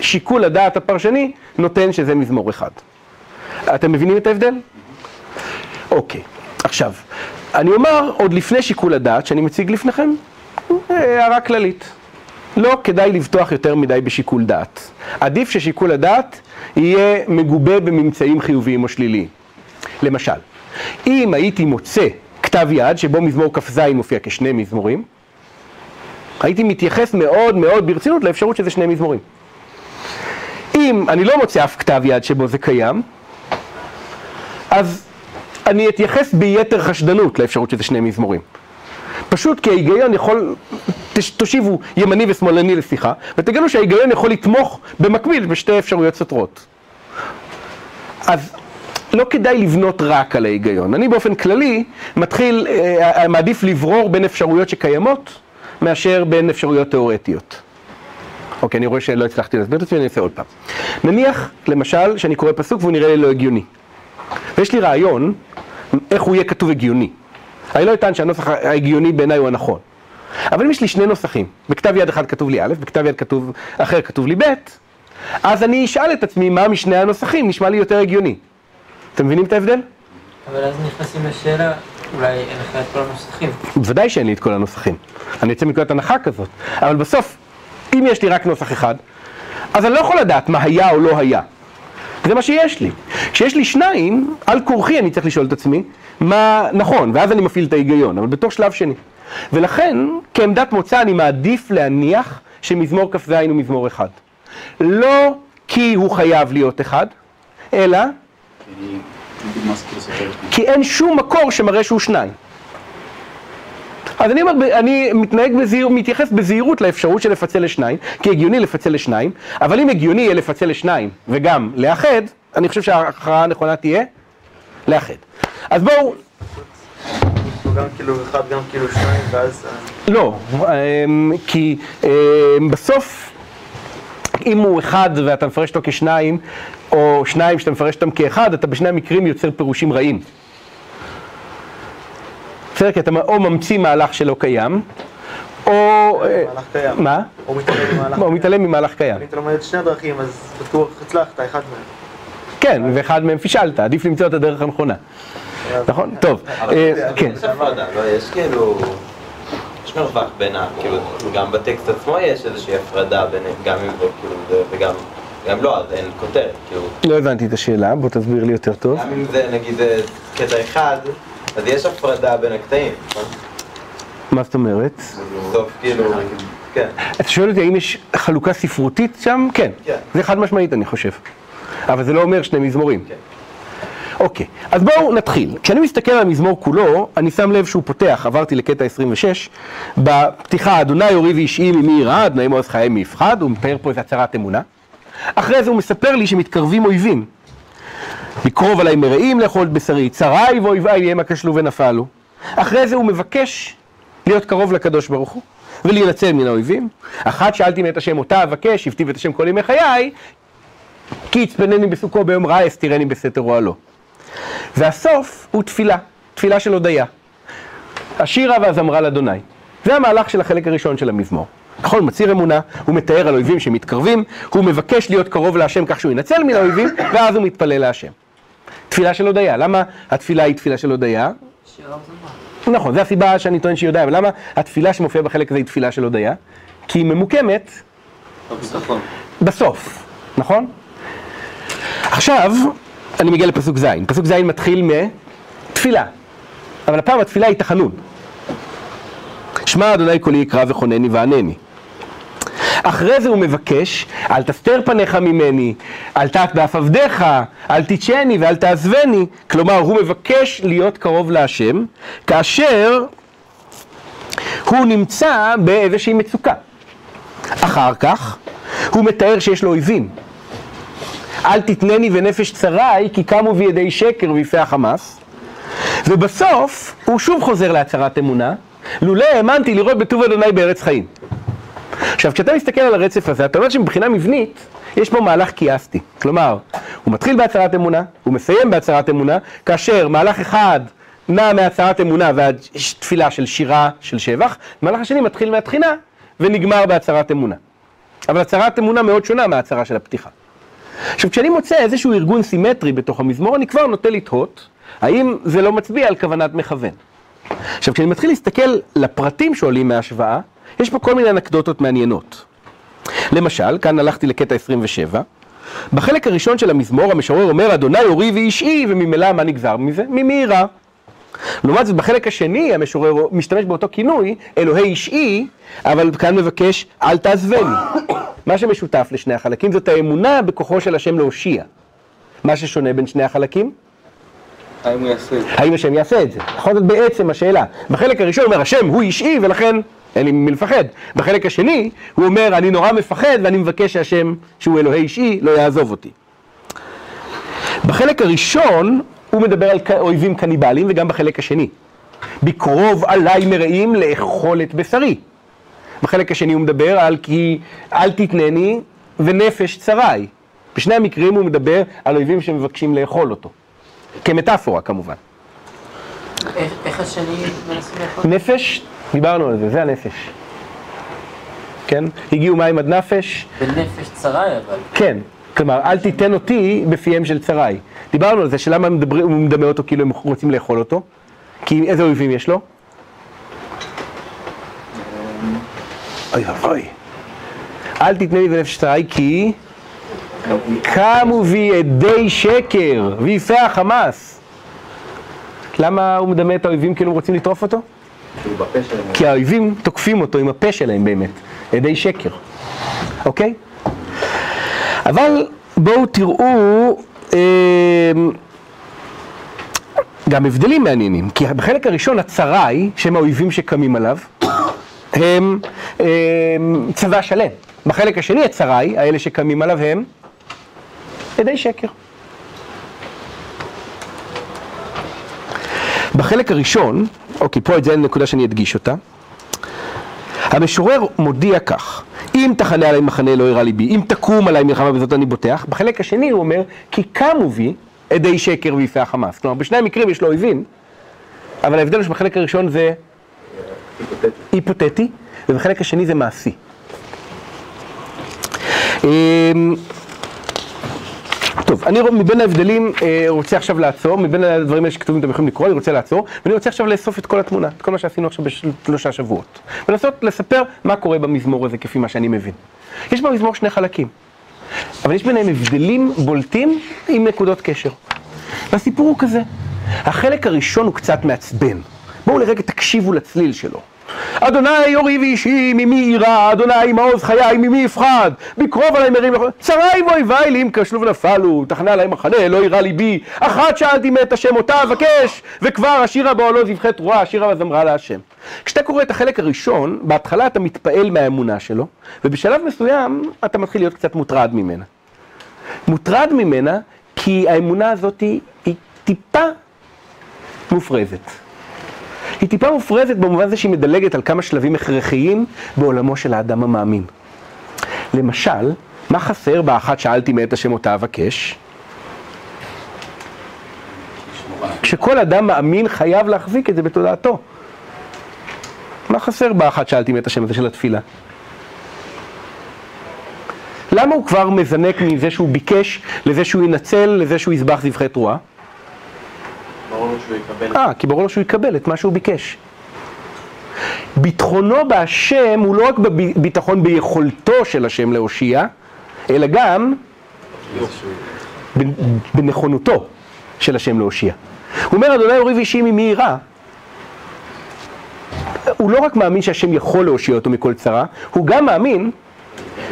שיקול הדעת הפרשני נותן שזה מזמור אחד. אתם מבינים את ההבדל? אוקיי, עכשיו, אני אומר עוד לפני שיקול הדעת שאני מציג לפניכם, הערה כללית. לא כדאי לבטוח יותר מדי בשיקול דעת. עדיף ששיקול הדעת יהיה מגובה בממצאים חיוביים או שליליים. למשל, אם הייתי מוצא כתב יד שבו מזמור כ"ז מופיע כשני מזמורים, הייתי מתייחס מאוד מאוד ברצינות לאפשרות שזה שני מזמורים. אם אני לא מוצא אף כתב יד שבו זה קיים, אז אני אתייחס ביתר חשדנות לאפשרות שזה שני מזמורים. פשוט כי ההיגיון יכול, תושיבו ימני ושמאלני לשיחה, ותגלו שההיגיון יכול לתמוך במקביל בשתי אפשרויות סותרות. אז לא כדאי לבנות רק על ההיגיון. אני באופן כללי מתחיל, אה, מעדיף לברור בין אפשרויות שקיימות, מאשר בין אפשרויות תיאורטיות. אוקיי, אני רואה שלא הצלחתי להסביר את עצמי, אני אעשה עוד פעם. נניח, למשל, שאני קורא פסוק והוא נראה לי לא הגיוני. ויש לי רעיון איך הוא יהיה כתוב הגיוני. אני לא אטען שהנוסח ההגיוני בעיניי הוא הנכון. אבל אם יש לי שני נוסחים, בכתב יד אחד כתוב לי א', בכתב יד כתוב, אחר כתוב לי ב', אז אני אשאל את עצמי מה משני הנוסחים נשמע לי יותר הגיוני. אתם מבינים את ההבדל? אבל אז נכנסים לשאלה, אולי אין לך את כל הנוסחים. ודאי שאין לי את כל הנוסחים. אני יוצא מנקודת הנחה כזאת. אבל בסוף, אם יש לי רק נוסח אחד, אז אני לא יכול לדעת מה היה או לא היה. זה מה שיש לי. כשיש לי שניים, על כורחי אני צריך לשאול את עצמי מה נכון, ואז אני מפעיל את ההיגיון, אבל בתור שלב שני. ולכן, כעמדת מוצא אני מעדיף להניח שמזמור כ"ז הוא מזמור אחד. לא כי הוא חייב להיות אחד, אלא. כי אין שום מקור שמראה שהוא שניים. אז אני אומר, אני מתנהג בזהיר, מתייחס בזהירות לאפשרות של לפצל לשניים, כי הגיוני לפצל לשניים, אבל אם הגיוני יהיה לפצל לשניים וגם לאחד, אני חושב שההכרעה הנכונה תהיה לאחד. אז בואו, גם כאילו אחד, גם כאילו שניים, ואז... לא, אמ, כי אמ, בסוף, אם הוא אחד ואתה מפרש אותו כשניים, או שניים שאתה מפרש אותם כאחד, אתה בשני המקרים יוצר פירושים רעים. בסדר? כי אתה או ממציא מהלך שלא קיים, או... מה? או מתעלם ממהלך קיים. אם אתה לומד את שני הדרכים, אז בטוח הצלחת, אחד מהם. כן, ואחד מהם פישלת, עדיף למצוא את הדרך הנכונה. נכון? טוב, אה, כן. יש כאילו... יש מרווח בין ה... כאילו, גם בטקסט עצמו יש איזושהי הפרדה ביניהם, גם אם זה כאילו זה, וגם... גם לא, אז אין כותרת, כאילו... לא הבנתי את השאלה, בוא תסביר לי יותר טוב. גם אם זה נגיד קטע אחד, אז יש הפרדה בין הקטעים, נכון? מה זאת אומרת? בסוף כאילו... כן. אתה שואל אותי האם יש חלוקה ספרותית שם? כן. כן. זה חד משמעית אני חושב. אבל זה לא אומר שני מזמורים. כן. אוקיי, אז בואו נתחיל. כשאני מסתכל על המזמור כולו, אני שם לב שהוא פותח, עברתי לקטע 26, בפתיחה, אדוני אורי ואישי ממי יראה, אדוני מעוז חיי מי יפחד, הוא מתאר פה איזה הצהרת אמונה. אחרי זה הוא מספר לי שמתקרבים אויבים. לקרוב עליי מרעים לאכול את בשרי, צריי ואויביי המה כשלו ונפלו. אחרי זה הוא מבקש להיות קרוב לקדוש ברוך הוא, ולהינצל מן האויבים. אחת שאלתי מאת השם אותה אבקש, הבטיב את השם כל ימי חיי, כי יצפנני בסוכו ביום רע, אסתירני בסתר אוהלו. והסוף הוא תפילה, תפילה של הודיה. השירה והזמרה לאדוני. זה המהלך של החלק הראשון של המזמור. נכון, מצהיר אמונה, הוא מתאר על אויבים שמתקרבים, הוא מבקש להיות קרוב להשם כך שהוא ינצל מן האויבים, ואז הוא מתפלל להשם. תפילה של הודיה. למה התפילה היא תפילה של הודיה? נכון, זו הסיבה שאני טוען שהיא הודיה, אבל למה התפילה שמופיעה בחלק הזה היא תפילה של הודיה? כי היא ממוקמת. בסוף, נכון? עכשיו, אני מגיע לפסוק ז', פסוק ז' מתחיל מתפילה, אבל הפעם התפילה היא תחנון. שמע אדוני קולי יקרא וכונני וענני. אחרי זה הוא מבקש, אל תסתר פניך ממני, אל תת באף עבדיך, אל תיטשני ואל תעזבני. כלומר, הוא מבקש להיות קרוב להשם, כאשר הוא נמצא באיזושהי מצוקה. אחר כך, הוא מתאר שיש לו אויבים. אל תתנני ונפש צרי, כי קמו בידי שקר ויפי החמאס. ובסוף, הוא שוב חוזר להצהרת אמונה, לולא האמנתי לראות בטוב אדוני בארץ חיים. עכשיו, כשאתה מסתכל על הרצף הזה, אתה אומר שמבחינה מבנית, יש פה מהלך קיאסטי. כלומר, הוא מתחיל בהצהרת אמונה, הוא מסיים בהצהרת אמונה, כאשר מהלך אחד נע מהצהרת אמונה ועד תפילה של שירה, של שבח, מהלך השני מתחיל מהתחינה ונגמר בהצהרת אמונה. אבל הצהרת אמונה מאוד שונה מההצהרה של הפתיחה. עכשיו, כשאני מוצא איזשהו ארגון סימטרי בתוך המזמור, אני כבר נוטה לתהות, האם זה לא מצביע על כוונת מכוון. עכשיו, כשאני מתחיל להסתכל לפרטים שעולים מההשוואה, יש פה כל מיני אנקדוטות מעניינות. למשל, כאן הלכתי לקטע 27, בחלק הראשון של המזמור המשורר אומר, אדוני אורי ואישי, וממילא מה נגזר מזה? ממי יירא. לעומת זאת, בחלק השני המשורר משתמש באותו כינוי, אלוהי אישי, אבל כאן מבקש, אל תעזבני. מה שמשותף לשני החלקים זאת האמונה בכוחו של השם להושיע. מה ששונה בין שני החלקים? האם הוא יעשה את זה? האם השם יעשה את זה? נכון, זאת בעצם השאלה. בחלק הראשון אומר, השם הוא אישי ולכן אין לי ממי לפחד. בחלק השני הוא אומר, אני נורא מפחד ואני מבקש שהשם, שהוא אלוהי אישי, לא יעזוב אותי. בחלק הראשון הוא מדבר על אויבים קניבליים וגם בחלק השני. בקרוב עליי מרעים לאכול את בשרי. בחלק השני הוא מדבר על כי אל תתנני ונפש צרי. בשני המקרים הוא מדבר על אויבים שמבקשים לאכול אותו. כמטאפורה כמובן. איך- השני מנסים לאכול? נפש, דיברנו על זה, זה הנפש. כן? הגיעו מים עד נפש, בנפש צרי אבל. כן. כלומר, אל תיתן אותי בפיהם של צרי. דיברנו על זה, שלמה הוא מדמה אותו כאילו הם רוצים לאכול אותו? כי איזה אויבים יש לו? אוי אוי. אל תתנה לי בנפש צרי כי קמו בי עדי שקר ויפי החמאס. למה הוא מדמה את האויבים כאילו הם רוצים לטרוף אותו? כי האויבים תוקפים אותו עם הפה שלהם באמת, עדי שקר, אוקיי? אבל בואו תראו אה, גם הבדלים מעניינים, כי בחלק הראשון הצרי, שהם האויבים שקמים עליו, הם אה, צבא שלם. בחלק השני הצרי, האלה שקמים עליו הם עדי שקר. בחלק הראשון, אוקיי, פה את זה נקודה שאני אדגיש אותה. המשורר מודיע כך, אם תחנה עלי מחנה לא ירא ליבי, אם תקום עלי מלחמה בזאת אני בוטח. בחלק השני הוא אומר, כי קמו בי עדי שקר ויפי החמאס. כלומר, בשני המקרים יש לו אויבים, אבל ההבדל הוא שבחלק הראשון זה היפותטי, ובחלק השני זה מעשי. טוב, אני מבין ההבדלים אה, רוצה עכשיו לעצור, מבין הדברים האלה שכתובים אתם יכולים לקרוא, אני רוצה לעצור, ואני רוצה עכשיו לאסוף את כל התמונה, את כל מה שעשינו עכשיו בשלושה שבועות. ולנסות לספר מה קורה במזמור הזה כפי מה שאני מבין. יש במזמור שני חלקים, אבל יש ביניהם הבדלים בולטים עם נקודות קשר. והסיפור הוא כזה, החלק הראשון הוא קצת מעצבן. בואו לרגע תקשיבו לצליל שלו. אדוני אורי ואישי, ממי יירא, אדוני מעוז חיי, ממי יפחד, בקרוב עלי מרים לכל... צרי ואויבי לי אם כשלו ונפלו, תחנה עלי מחנה, לא יירא ליבי, אחת שאלתי מאת השם אותה אבקש, וכבר השירה באוהלו זבחי תרועה, השירה וזמרה להשם. כשאתה קורא את החלק הראשון, בהתחלה אתה מתפעל מהאמונה שלו, ובשלב מסוים אתה מתחיל להיות קצת מוטרד ממנה. מוטרד ממנה כי האמונה הזאת היא, היא טיפה מופרזת. היא טיפה מופרזת במובן זה שהיא מדלגת על כמה שלבים הכרחיים בעולמו של האדם המאמין. למשל, מה חסר באחת שאלתי מאת השם אותה אבקש? כשכל אדם מאמין חייב להחזיק את זה בתודעתו. מה חסר באחת שאלתי את השם הזה של התפילה? למה הוא כבר מזנק מזה שהוא ביקש, לזה שהוא ינצל, לזה שהוא יזבח זבחי תרועה? אה, כי ברור לו שהוא יקבל את מה שהוא ביקש. ביטחונו בהשם הוא לא רק בביטחון ביכולתו של השם להושיע, אלא גם בנכונותו של השם להושיע. הוא אומר, אדוני אורי ואישי ממי יירא. הוא לא רק מאמין שהשם יכול להושיע אותו מכל צרה, הוא גם מאמין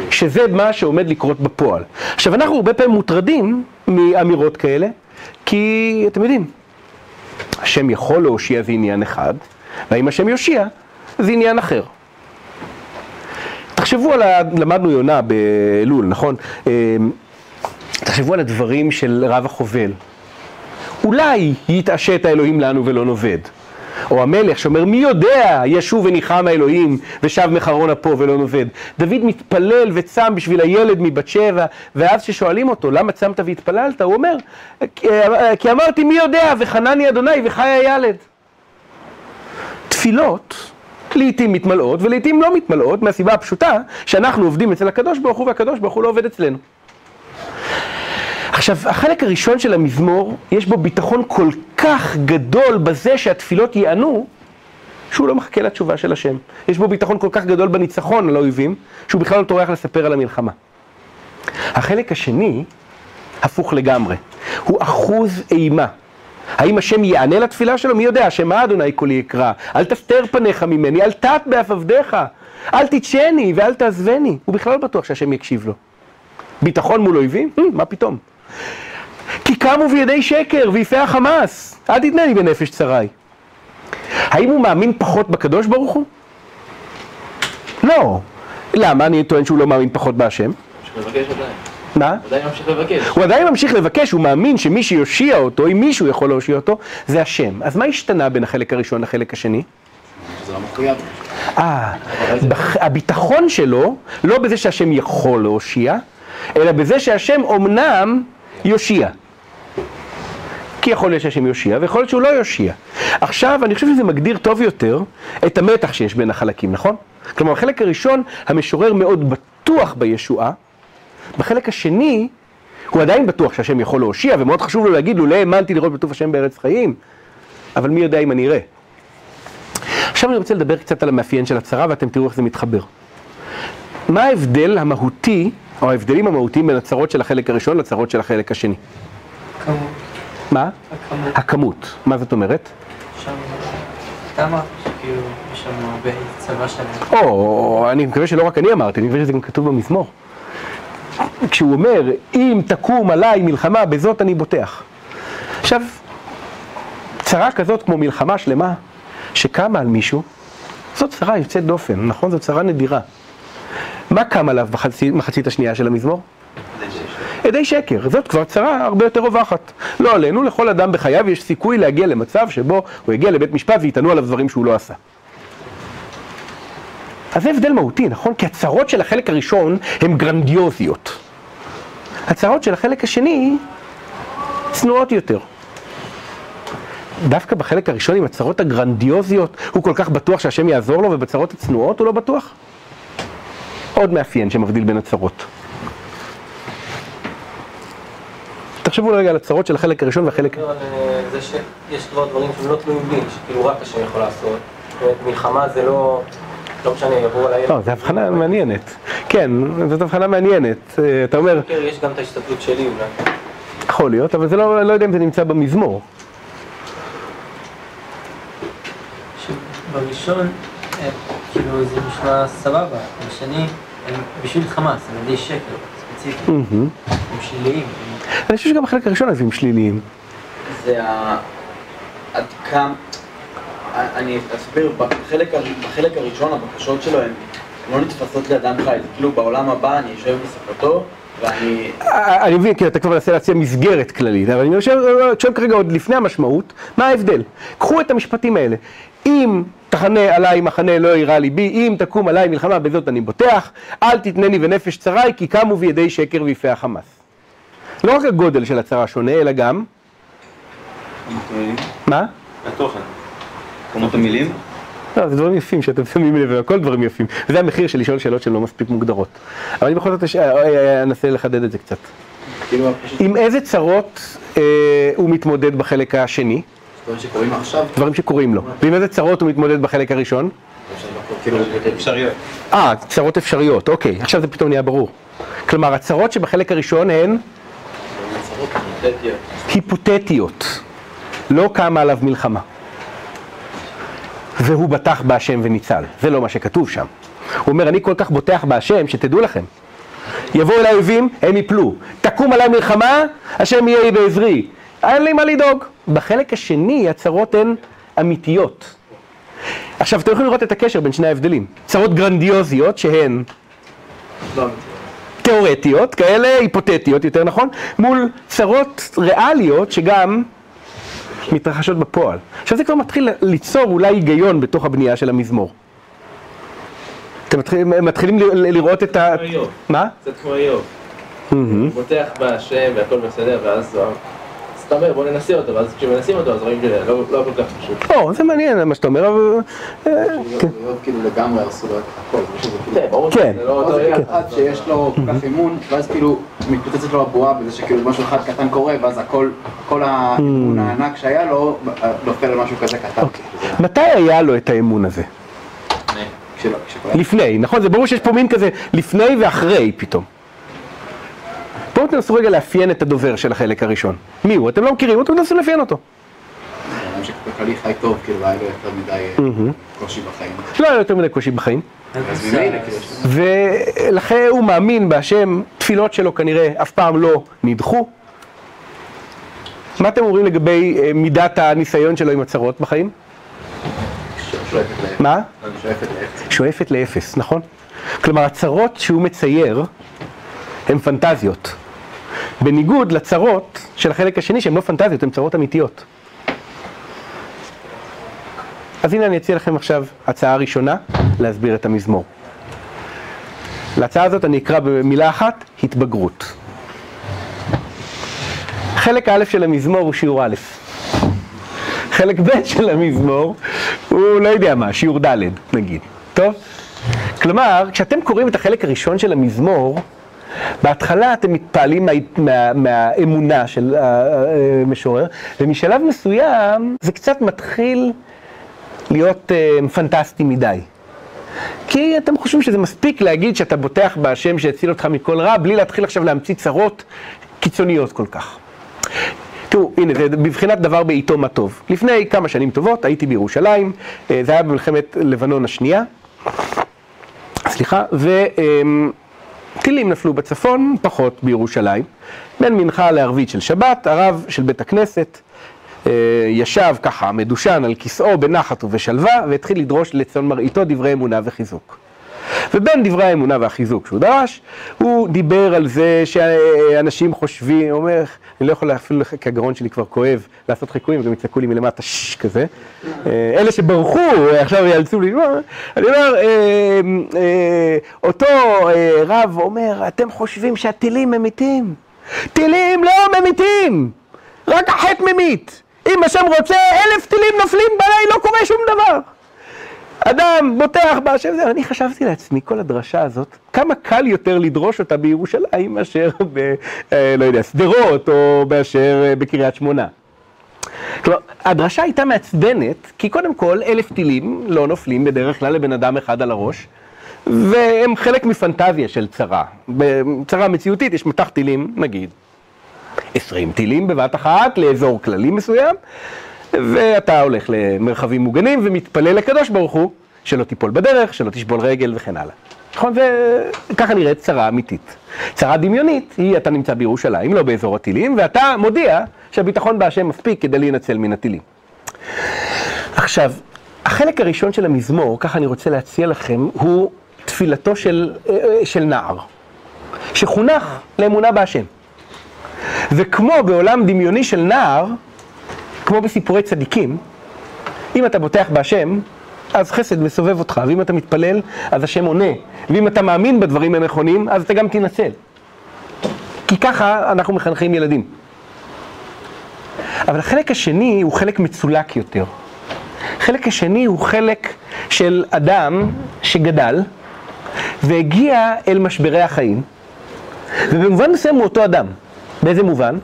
שזה מה שעומד לקרות בפועל. עכשיו, אנחנו הרבה פעמים מוטרדים מאמירות כאלה, כי אתם יודעים, השם יכול להושיע זה עניין אחד, והאם השם יושיע זה עניין אחר. תחשבו על ה... למדנו יונה באלול, נכון? אה, תחשבו על הדברים של רב החובל. אולי יתעשת האלוהים לנו ולא נאבד. או המלך שאומר, מי יודע, ישוב וניחם האלוהים ושב מחרון אפו ולא נאבד. דוד מתפלל וצם בשביל הילד מבת שבע, ואז כששואלים אותו, למה צמת והתפללת? הוא אומר, כי אמרתי, מי יודע, וחנני אדוני וחי הילד. תפילות לעיתים מתמלאות ולעיתים לא מתמלאות מהסיבה הפשוטה שאנחנו עובדים אצל הקדוש ברוך הוא והקדוש ברוך הוא לא עובד אצלנו. עכשיו, החלק הראשון של המזמור, יש בו ביטחון כל כך גדול בזה שהתפילות ייענו, שהוא לא מחכה לתשובה של השם. יש בו ביטחון כל כך גדול בניצחון על האויבים, שהוא בכלל לא טורח לספר על המלחמה. החלק השני, הפוך לגמרי, הוא אחוז אימה. האם השם יענה לתפילה שלו? מי יודע, השם מה אדוני קולי יקרא? אל תסתר פניך ממני, אל תת באף עבדיך, אל תתשני ואל תעזבני. הוא בכלל לא בטוח שהשם יקשיב לו. ביטחון מול אויבים? Hmm, מה פתאום? כי קמו בידי שקר ויפי החמאס, אל תתנני בנפש צרי. האם הוא מאמין פחות בקדוש ברוך הוא? לא. למה? אני טוען שהוא לא מאמין פחות בהשם. מה? עדיין ממשיך לבקש. הוא עדיין ממשיך לבקש, הוא מאמין שמי שיושיע אותו, אם מישהו יכול להושיע אותו, זה השם. אז מה השתנה בין החלק הראשון לחלק השני? זה לא. אה, הביטחון שלו, לא בזה שהשם יכול להושיע, אלא בזה שהשם אומנם יושיע. כי יכול להיות שהשם יושיע, ויכול להיות שהוא לא יושיע. עכשיו, אני חושב שזה מגדיר טוב יותר את המתח שיש בין החלקים, נכון? כלומר, בחלק הראשון, המשורר מאוד בטוח בישועה, בחלק השני, הוא עדיין בטוח שהשם יכול להושיע, ומאוד חשוב לו להגיד, לולא האמנתי לראות בטוב השם בארץ חיים, אבל מי יודע אם אני אראה. עכשיו אני רוצה לדבר קצת על המאפיין של הצרה, ואתם תראו איך זה מתחבר. מה ההבדל המהותי, או ההבדלים המהותיים בין הצרות של החלק הראשון לצרות של החלק השני? כמות, מה? הכמות, הכמות. מה זאת אומרת? שם, אמרת שכאילו יש שם הרבה צבא שלם. או, אני מקווה שלא רק אני אמרתי, אני מקווה שזה גם כתוב במזמור. כשהוא אומר, אם תקום עליי מלחמה, בזאת אני בוטח. עכשיו, צרה כזאת כמו מלחמה שלמה, שקמה על מישהו, זאת צרה יוצאת דופן, נכון? זאת צרה נדירה. מה קם עליו בחצי- מחצית השנייה של המזמור? עדי שקר, זאת כבר צרה הרבה יותר רווחת. לא עלינו, לכל אדם בחייו יש סיכוי להגיע למצב שבו הוא יגיע לבית משפט ויטענו עליו דברים שהוא לא עשה. אז זה הבדל מהותי, נכון? כי הצרות של החלק הראשון הן גרנדיוזיות. הצרות של החלק השני צנועות יותר. דווקא בחלק הראשון עם הצרות הגרנדיוזיות הוא כל כך בטוח שהשם יעזור לו ובצרות הצנועות הוא לא בטוח? עוד מאפיין שמבדיל בין הצרות. תחשבו רגע על הצרות של החלק הראשון והחלק... על אה, זה שיש כבר דברים שהם לא תלויים בי, שכאילו רק השם יכול לעשות. מלחמה זה לא, לא משנה, יבואו עליי... לא, זו הבחנה מעניינת. כן, זאת הבחנה מעניינת. אה, אתה אומר, יש גם את ההשתתפות שלי אולי. יכול להיות, אבל זה לא, לא יודע אם זה נמצא במזמור. בראשון, אה, כאילו זה נשמע סבבה, בשני, הם בשביל חמאס, הם ידי שקר, ספציפית, מהמם. הם שליליים. אני חושב שגם בחלק הראשון הזה הם שליליים. זה ה... עד כמה... אני אסביר, בחלק, הר- בחלק הראשון הבקשות שלו הן לא נתפסות לאדם חי, זה כאילו בעולם הבא אני יושב בשפתו ואני... אה, אני מבין, כי אתה כבר מנסה להציע מסגרת כללית, אבל אני חושב שואל כרגע עוד לפני המשמעות, מה ההבדל? קחו את המשפטים האלה. אם תחנה עליי מחנה לא יירא ליבי, אם תקום עליי מלחמה בזאת אני בוטח, אל תתנני ונפש צרי, כי קמו בידי שקר ויפי החמאס. לא רק הגודל של הצרה שונה, אלא גם מה? התוכן. כמות המילים? לא, זה דברים יפים שאתם שמים לב, הכל דברים יפים. וזה המחיר של לשאול שאלות שהן לא מספיק מוגדרות. אבל אני בכל זאת אש- אה, אה, אנסה לחדד את זה קצת. כאילו, עם איזה צרות אה, הוא מתמודד בחלק השני? דברים שקורים עכשיו, דברים שקורים לו. ועם איזה צרות הוא מתמודד בחלק הראשון? כאילו, אפשריות. אה, צרות אפשריות, אוקיי, עכשיו זה פתאום נהיה ברור. כלומר, הצרות שבחלק הראשון הן היפותטיות. לא קמה עליו מלחמה. והוא בטח בהשם וניצל. זה לא מה שכתוב שם. הוא אומר, אני כל כך בוטח בהשם, שתדעו לכם. יבואו אליי אויבים, הם יפלו. תקום עליי מלחמה, השם יהיה בעזרי. אין לי מה לדאוג. בחלק השני, הצרות הן אמיתיות. עכשיו, אתם יכולים לראות את הקשר בין שני ההבדלים. צרות גרנדיוזיות, שהן לא, תיאורטיות, כאלה היפותטיות, יותר נכון, מול צרות ריאליות שגם מתרחשות בפועל. עכשיו זה כבר מתחיל ליצור אולי היגיון בתוך הבנייה של המזמור. אתם מתחילים, מתחילים לראות את ה... מה? קצת כמו איוב. הוא בוטח בהשם והכל בסדר, ואז אז אתה אומר בוא ננסה אותו, ואז כשמנסים אותו אז רואים שזה לא לא כל כך פשוט. או, זה מעניין מה שאתה אומר, אבל... אה, כן. להיות כאילו לגמרי הרסו לו את הכל. כן, ברור כן. שזה לא לא, אותו. אחד שיש לו כל כך אמון, ואז כאילו מתפוצצת לו הבועה בזה שכאילו משהו אחד קטן קורה, ואז הכל, כל האמון הענק שהיה לו, נופל על משהו כזה קטן. אוקיי. מתי היה לו את האמון הזה? לפני, נכון? זה ברור שיש פה מין כזה לפני ואחרי פתאום. בואו תנסו רגע לאפיין את הדובר של החלק הראשון. מי הוא? אתם לא מכירים אותו, תנסו לאפיין אותו. שכלכלי חי טוב, כאילו היה לו יותר מדי אה. קושי בחיים. לא היה לו יותר מדי קושי בחיים. כאילו ולכן הוא מאמין בהשם, תפילות שלו כנראה אף פעם לא נדחו. מה אתם אומרים לגבי אה, מידת הניסיון שלו עם הצרות בחיים? מה? שואפת לאפס. שואפת לאפס, נכון? כלומר, הצרות שהוא מצייר הן פנטזיות. בניגוד לצרות של החלק השני, שהן לא פנטזיות, הן צרות אמיתיות. אז הנה אני אציע לכם עכשיו הצעה ראשונה להסביר את המזמור. להצעה הזאת אני אקרא במילה אחת, התבגרות. חלק א' של המזמור הוא שיעור א'. חלק ב' של המזמור הוא לא יודע מה, שיעור ד' נגיד, טוב? כלומר, כשאתם קוראים את החלק הראשון של המזמור, בהתחלה אתם מתפעלים מה, מה, מהאמונה של המשורר, ומשלב מסוים זה קצת מתחיל להיות uh, פנטסטי מדי. כי אתם חושבים שזה מספיק להגיד שאתה בוטח בהשם שיציל אותך מכל רע, בלי להתחיל עכשיו להמציא צרות קיצוניות כל כך. תראו, הנה, זה בבחינת דבר בעיתו מה טוב. לפני כמה שנים טובות הייתי בירושלים, אה, זה היה במלחמת לבנון השנייה, סליחה, וטילים נפלו בצפון, פחות בירושלים. בין מנחה לערבית של שבת, הרב של בית הכנסת אה, ישב ככה מדושן על כיסאו בנחת ובשלווה, והתחיל לדרוש לצאן מראיתו דברי אמונה וחיזוק. ובין דברי האמונה והחיזוק שהוא דרש, הוא דיבר על זה שאנשים חושבים, הוא אומר, אני לא יכול אפילו, כי הגרון שלי כבר כואב, לעשות חיקויים, וגם יצעקו לי מלמטה ששש כזה. אה, אלה שברחו, עכשיו יאלצו לשמוע, אני אומר, אה, אה, אותו אה, רב אומר, אתם חושבים שהטילים ממיתים? טילים לא ממיתים! רק החטא ממית. אם השם רוצה, אלף טילים נופלים בלילה, לא קורה שום דבר. אדם בוטח בהשם זה, אני חשבתי לעצמי, כל הדרשה הזאת, כמה קל יותר לדרוש אותה בירושלים מאשר ב... אה, לא יודע, שדרות או מאשר אה, בקריית שמונה. כלומר, הדרשה הייתה מעצבנת, כי קודם כל, אלף טילים לא נופלים בדרך כלל לבן אדם אחד על הראש, והם חלק מפנטזיה של צרה. בצרה מציאותית יש מטח טילים, נגיד, 20 טילים בבת אחת לאזור כללי מסוים, ואתה הולך למרחבים מוגנים ומתפלל לקדוש ברוך הוא שלא תיפול בדרך, שלא תשבול רגל וכן הלאה. נכון? וככה נראית צרה אמיתית. צרה דמיונית היא אתה נמצא בירושלים, לא באזור הטילים, ואתה מודיע שהביטחון בהשם מספיק כדי להינצל מן הטילים. עכשיו, החלק הראשון של המזמור, ככה אני רוצה להציע לכם, הוא תפילתו של, של נער, שחונך לאמונה בהשם. וכמו בעולם דמיוני של נער, כמו בסיפורי צדיקים, אם אתה בוטח בהשם, אז חסד מסובב אותך, ואם אתה מתפלל, אז השם עונה, ואם אתה מאמין בדברים הנכונים, אז אתה גם תנצל. כי ככה אנחנו מחנכים ילדים. אבל החלק השני הוא חלק מצולק יותר. החלק השני הוא חלק של אדם שגדל והגיע אל משברי החיים, ובמובן מסוים הוא אותו אדם. באיזה מובן?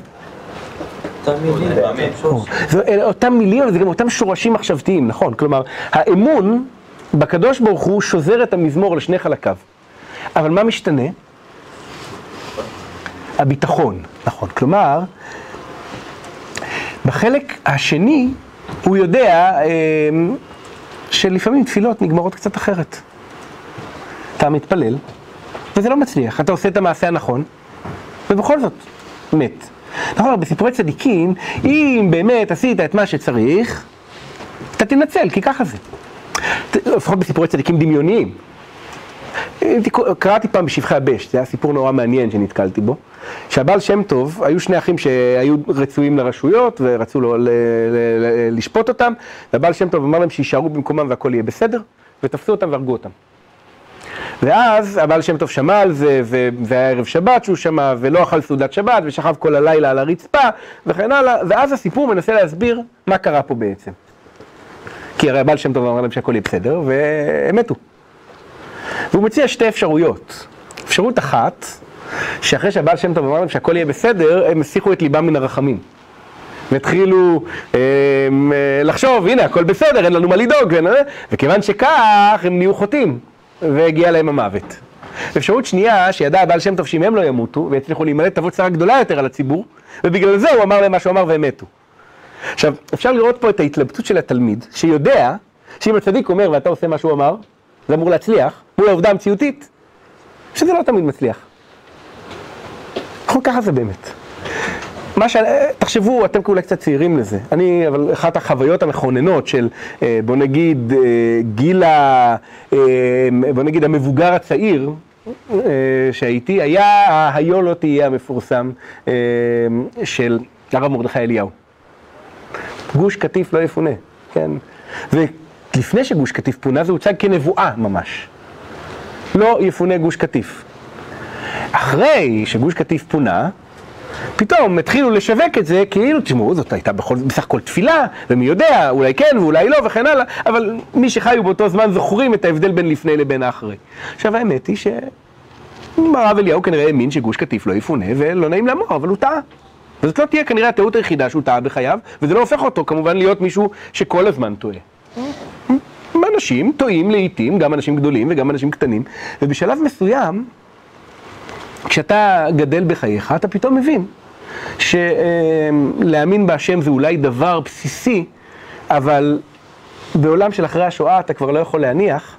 זה אלה אותם מילים, אבל זה גם אותם שורשים מחשבתיים, נכון. כלומר, האמון בקדוש ברוך הוא שוזר את המזמור לשני חלקיו. אבל מה משתנה? הביטחון, נכון. כלומר, בחלק השני הוא יודע אה, שלפעמים תפילות נגמרות קצת אחרת. אתה מתפלל, וזה לא מצליח. אתה עושה את המעשה הנכון, ובכל זאת, מת. נכון, בסיפורי צדיקים, אם באמת עשית את מה שצריך, אתה תנצל, כי ככה זה. לפחות בסיפורי צדיקים דמיוניים. קראתי פעם בשבחי הבש, זה היה סיפור נורא מעניין שנתקלתי בו. שהבעל שם טוב, היו שני אחים שהיו רצויים לרשויות ורצו לו ל- ל- ל- לשפוט אותם, והבעל שם טוב אמר להם שיישארו במקומם והכל יהיה בסדר, ותפסו אותם והרגו אותם. ואז הבעל שם טוב שמע על זה, והיה ערב שבת שהוא שמע, ולא אכל סעודת שבת, ושכב כל הלילה על הרצפה, וכן הלאה, ואז הסיפור מנסה להסביר מה קרה פה בעצם. כי הרי הבעל שם טוב אמר להם שהכל יהיה בסדר, והם מתו. והוא מציע שתי אפשרויות. אפשרות אחת, שאחרי שהבעל שם טוב אמר להם שהכל יהיה בסדר, הם הסיחו את ליבם מן הרחמים. והתחילו אה, אה, לחשוב, הנה, הכל בסדר, אין לנו מה לדאוג, וכיוון שכך, הם נהיו חוטאים, והגיע להם המוות. אפשרות שנייה, שידע הבעל שם טוב שאם הם לא ימותו, ויצליחו להימלט, תבוא צרה גדולה יותר על הציבור, ובגלל זה הוא אמר להם מה שהוא אמר והם מתו. עכשיו, אפשר לראות פה את ההתלבטות של התלמיד, שיודע שאם הצדיק אומר ואתה עושה מה שהוא אמר, זה אמור להצליח, מול העובדה המציאותית, שזה לא תמיד מצליח. נכון, ככה זה באמת. מה ש... תחשבו, אתם אולי קצת צעירים לזה. אני, אבל אחת החוויות המכוננות של, אה, בוא נגיד, אה, גיל ה... אה, בוא נגיד, המבוגר הצעיר אה, שהייתי, היה היו לא תהיה המפורסם אה, של הרב מרדכי אליהו. גוש קטיף לא יפונה, כן? ולפני שגוש קטיף פונה זה הוצג כנבואה ממש. לא יפונה גוש קטיף. אחרי שגוש קטיף פונה, פתאום התחילו לשווק את זה כאילו, תשמעו, זאת הייתה בכל, בסך הכל תפילה, ומי יודע, אולי כן ואולי לא וכן הלאה, אבל מי שחיו באותו זמן זוכרים את ההבדל בין לפני לבין האחרי. עכשיו האמת היא שהרב אליהו כנראה האמין שגוש קטיף לא יפונה, ולא נעים לאמור, אבל הוא טעה. וזאת לא תהיה כנראה הטעות היחידה שהוא טעה בחייו, וזה לא הופך אותו כמובן להיות מישהו שכל הזמן טועה. אנשים טועים לעיתים, גם אנשים גדולים וגם אנשים קטנים, ובשלב מסוים, כשאתה גדל בחייך, אתה פתאום מבין שלהאמין בהשם זה אולי דבר בסיסי, אבל בעולם של אחרי השואה אתה כבר לא יכול להניח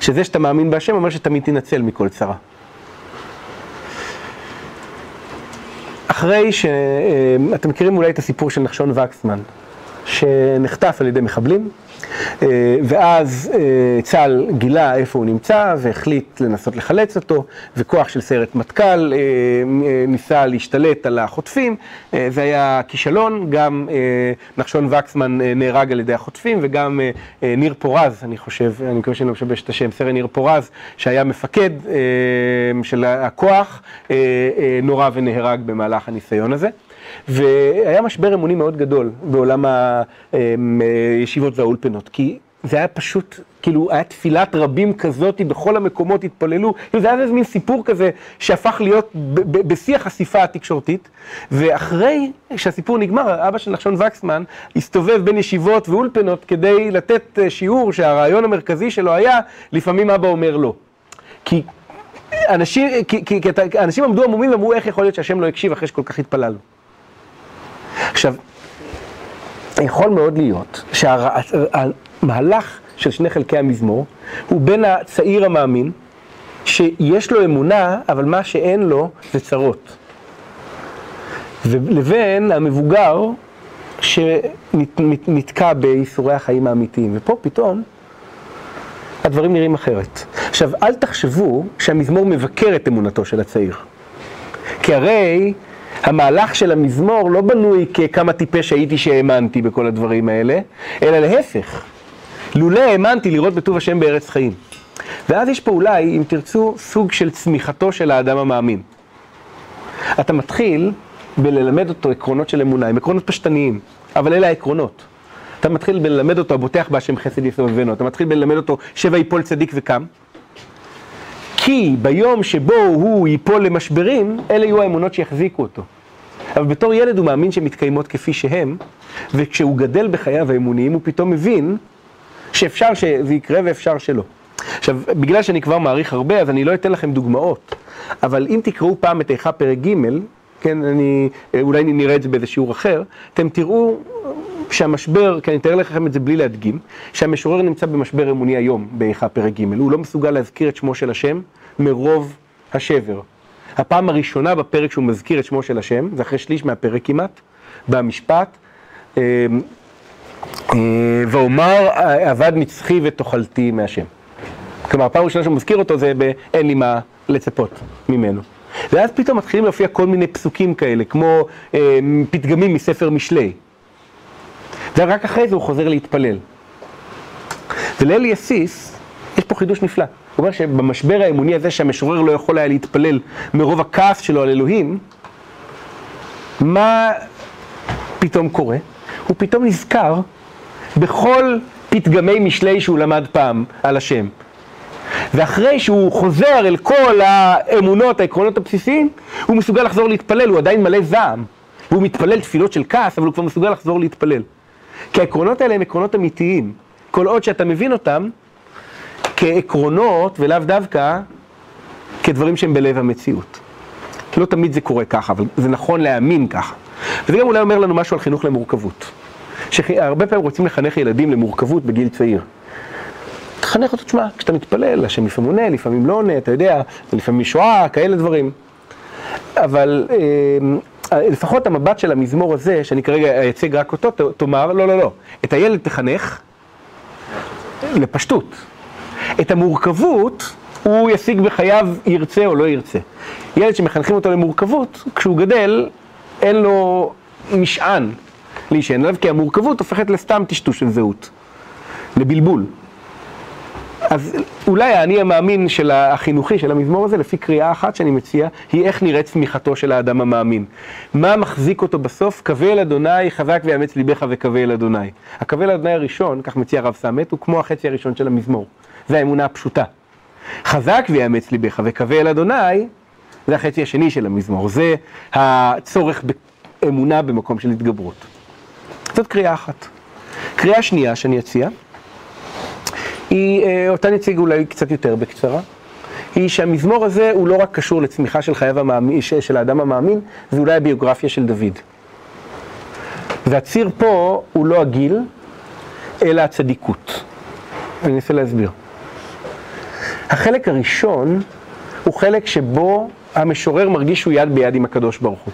שזה שאתה מאמין בהשם אומר שתמיד תנצל מכל צרה. אחרי ש... אתם מכירים אולי את הסיפור של נחשון וקסמן, שנחטף על ידי מחבלים, ואז צה"ל גילה איפה הוא נמצא והחליט לנסות לחלץ אותו, וכוח של סיירת מטכ"ל ניסה להשתלט על החוטפים, זה היה כישלון, גם נחשון וקסמן נהרג על ידי החוטפים, וגם ניר פורז, אני חושב, אני מקווה שאני לא משבש את השם, סרן ניר פורז, שהיה מפקד של הכוח, נורה ונהרג במהלך הניסיון הזה. והיה משבר אמוני מאוד גדול בעולם הישיבות והאולפנות, כי זה היה פשוט, כאילו, היה תפילת רבים כזאת, בכל המקומות התפללו, כאילו זה היה איזה מין סיפור כזה שהפך להיות בשיא החשיפה התקשורתית, ואחרי שהסיפור נגמר, אבא של נחשון וקסמן הסתובב בין ישיבות ואולפנות כדי לתת שיעור שהרעיון המרכזי שלו היה, לפעמים אבא אומר לא. כי אנשים, כי, כי, כי אנשים עמדו עמומים ואמרו איך יכול להיות שהשם לא הקשיב אחרי שכל כך התפללנו. עכשיו, יכול מאוד להיות שהמהלך של שני חלקי המזמור הוא בין הצעיר המאמין, שיש לו אמונה, אבל מה שאין לו זה צרות. לבין המבוגר שנתקע בייסורי החיים האמיתיים. ופה פתאום הדברים נראים אחרת. עכשיו, אל תחשבו שהמזמור מבקר את אמונתו של הצעיר. כי הרי המהלך של המזמור לא בנוי ככמה טיפש הייתי שהאמנתי בכל הדברים האלה, אלא להפך. לולא האמנתי לראות בטוב השם בארץ חיים. ואז יש פה אולי, אם תרצו, סוג של צמיחתו של האדם המאמין. אתה מתחיל בללמד אותו עקרונות של אמונה, הם עקרונות פשטניים. אבל אלה העקרונות. אתה מתחיל בללמד אותו, הבוטח בהשם חסד יסובבנו, אתה מתחיל בללמד אותו, שבע יפול צדיק וקם. כי ביום שבו הוא ייפול למשברים, אלה יהיו האמונות שיחזיקו אותו. אבל בתור ילד הוא מאמין שהן מתקיימות כפי שהן, וכשהוא גדל בחייו האמוניים הוא פתאום מבין שאפשר שזה יקרה ואפשר שלא. עכשיו, בגלל שאני כבר מעריך הרבה, אז אני לא אתן לכם דוגמאות, אבל אם תקראו פעם את איכה פרק ג', כן, אני, אולי נראה את זה באיזה שיעור אחר, אתם תראו שהמשבר, כי אני אתאר לכם את זה בלי להדגים, שהמשורר נמצא במשבר אמוני היום באיכה פרק ג', הוא לא מסוגל להזכיר את שמו של השם מרוב השבר. הפעם הראשונה בפרק שהוא מזכיר את שמו של השם, זה אחרי שליש מהפרק כמעט, במשפט, אה, אה, ואומר אבד נצחי ותאכלתי מהשם. כלומר, הפעם הראשונה שהוא מזכיר אותו זה ב"אין לי מה לצפות ממנו". ואז פתאום מתחילים להופיע כל מיני פסוקים כאלה, כמו אה, פתגמים מספר משלי. ורק אחרי זה הוא חוזר להתפלל. ולאלי אסיס, יש פה חידוש נפלא. הוא אומר שבמשבר האמוני הזה שהמשורר לא יכול היה להתפלל מרוב הכעס שלו על אלוהים, מה פתאום קורה? הוא פתאום נזכר בכל פתגמי משלי שהוא למד פעם על השם. ואחרי שהוא חוזר אל כל האמונות, העקרונות הבסיסיים, הוא מסוגל לחזור להתפלל, הוא עדיין מלא זעם. והוא מתפלל תפילות של כעס, אבל הוא כבר מסוגל לחזור להתפלל. כי העקרונות האלה הם עקרונות אמיתיים. כל עוד שאתה מבין אותם כעקרונות ולאו דווקא כדברים שהם בלב המציאות. לא תמיד זה קורה ככה, אבל זה נכון להאמין ככה. וזה גם אולי אומר לנו משהו על חינוך למורכבות. שהרבה פעמים רוצים לחנך ילדים למורכבות בגיל צעיר. תחנך אותו, תשמע, כשאתה מתפלל, השם לפעמים עונה, לפעמים לא עונה, אתה יודע, לפעמים שואה, כאלה דברים. אבל אה, לפחות המבט של המזמור הזה, שאני כרגע אייצג רק אותו, תאמר, לא, לא, לא, את הילד תחנך לפשטות. את המורכבות הוא ישיג בחייו, ירצה או לא ירצה. ילד שמחנכים אותו למורכבות, כשהוא גדל, אין לו משען להישען עליו, כי המורכבות הופכת לסתם טשטוש של זהות, לבלבול. אז אולי האני המאמין של החינוכי של המזמור הזה, לפי קריאה אחת שאני מציע, היא איך נראית צמיחתו של האדם המאמין. מה מחזיק אותו בסוף? קווה אל אדוני, חזק ויאמץ ליבך וקווה אל אדוני. הקווה אל אדוני הראשון, כך מציע הרב סמט, הוא כמו החצי הראשון של המזמור. זה האמונה הפשוטה. חזק ויאמץ ליבך וקווה אל אדוני, זה החצי השני של המזמור. זה הצורך באמונה במקום של התגברות. זאת קריאה אחת. קריאה שנייה שאני אציע, היא, אה, אותה נציג אולי קצת יותר בקצרה, היא שהמזמור הזה הוא לא רק קשור לצמיחה של חייו המאמין, של האדם המאמין, זה אולי הביוגרפיה של דוד. והציר פה הוא לא הגיל, אלא הצדיקות. אני אנסה להסביר. החלק הראשון הוא חלק שבו המשורר מרגיש שהוא יד ביד עם הקדוש ברוך הוא.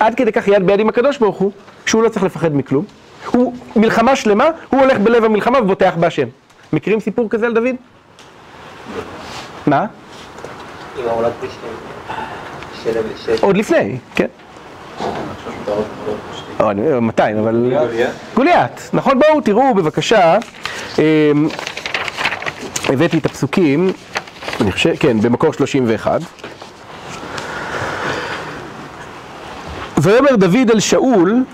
עד כדי כך יד ביד עם הקדוש ברוך הוא, שהוא לא צריך לפחד מכלום. הוא מלחמה שלמה, הוא הולך בלב המלחמה ובוטח בהשם. מכירים סיפור כזה על דוד? מה? עוד לפני, כן. לא, אני- 200, אבל... גוליית. נכון, בואו תראו בבקשה, אמ, הבאתי את הפסוקים, אני חושב, כן, במקור 31. ויאמר דוד אל שאול,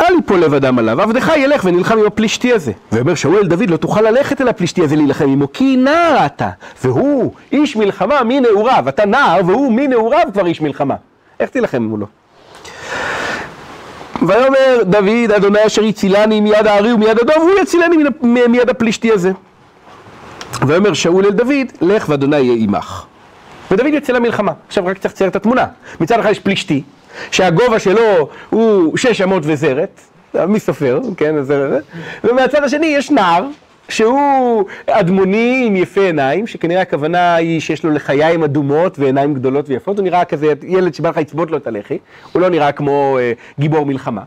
אל יפול לב אדם עליו, עבדך ילך ונלחם עם הפלישתי הזה. ויאמר שאול אל דוד, לא תוכל ללכת אל הפלישתי הזה להילחם עמו, כי נער אתה, והוא איש מלחמה מנעוריו, אתה נער והוא מנעוריו כבר איש מלחמה. איך תילחם מולו? ויאמר דוד, אדוני אשר הצילני מיד הארי ומיד הדוב, הוא יצילני מיד הפלישתי הזה. ויאמר שאול אל דוד, לך ואדוני יהיה עמך. ודוד יוצא למלחמה. עכשיו רק צריך לצייר את התמונה. מצד אחד יש פלישתי, שהגובה שלו הוא שש אמות וזרת, מי סופר, כן, זה, ומהצד השני יש נער, שהוא אדמוני עם יפה עיניים, שכנראה הכוונה היא שיש לו לחיים אדומות ועיניים גדולות ויפות, הוא נראה כזה ילד שבא לך לצבות לו את הלחי, הוא לא נראה כמו אה, גיבור מלחמה.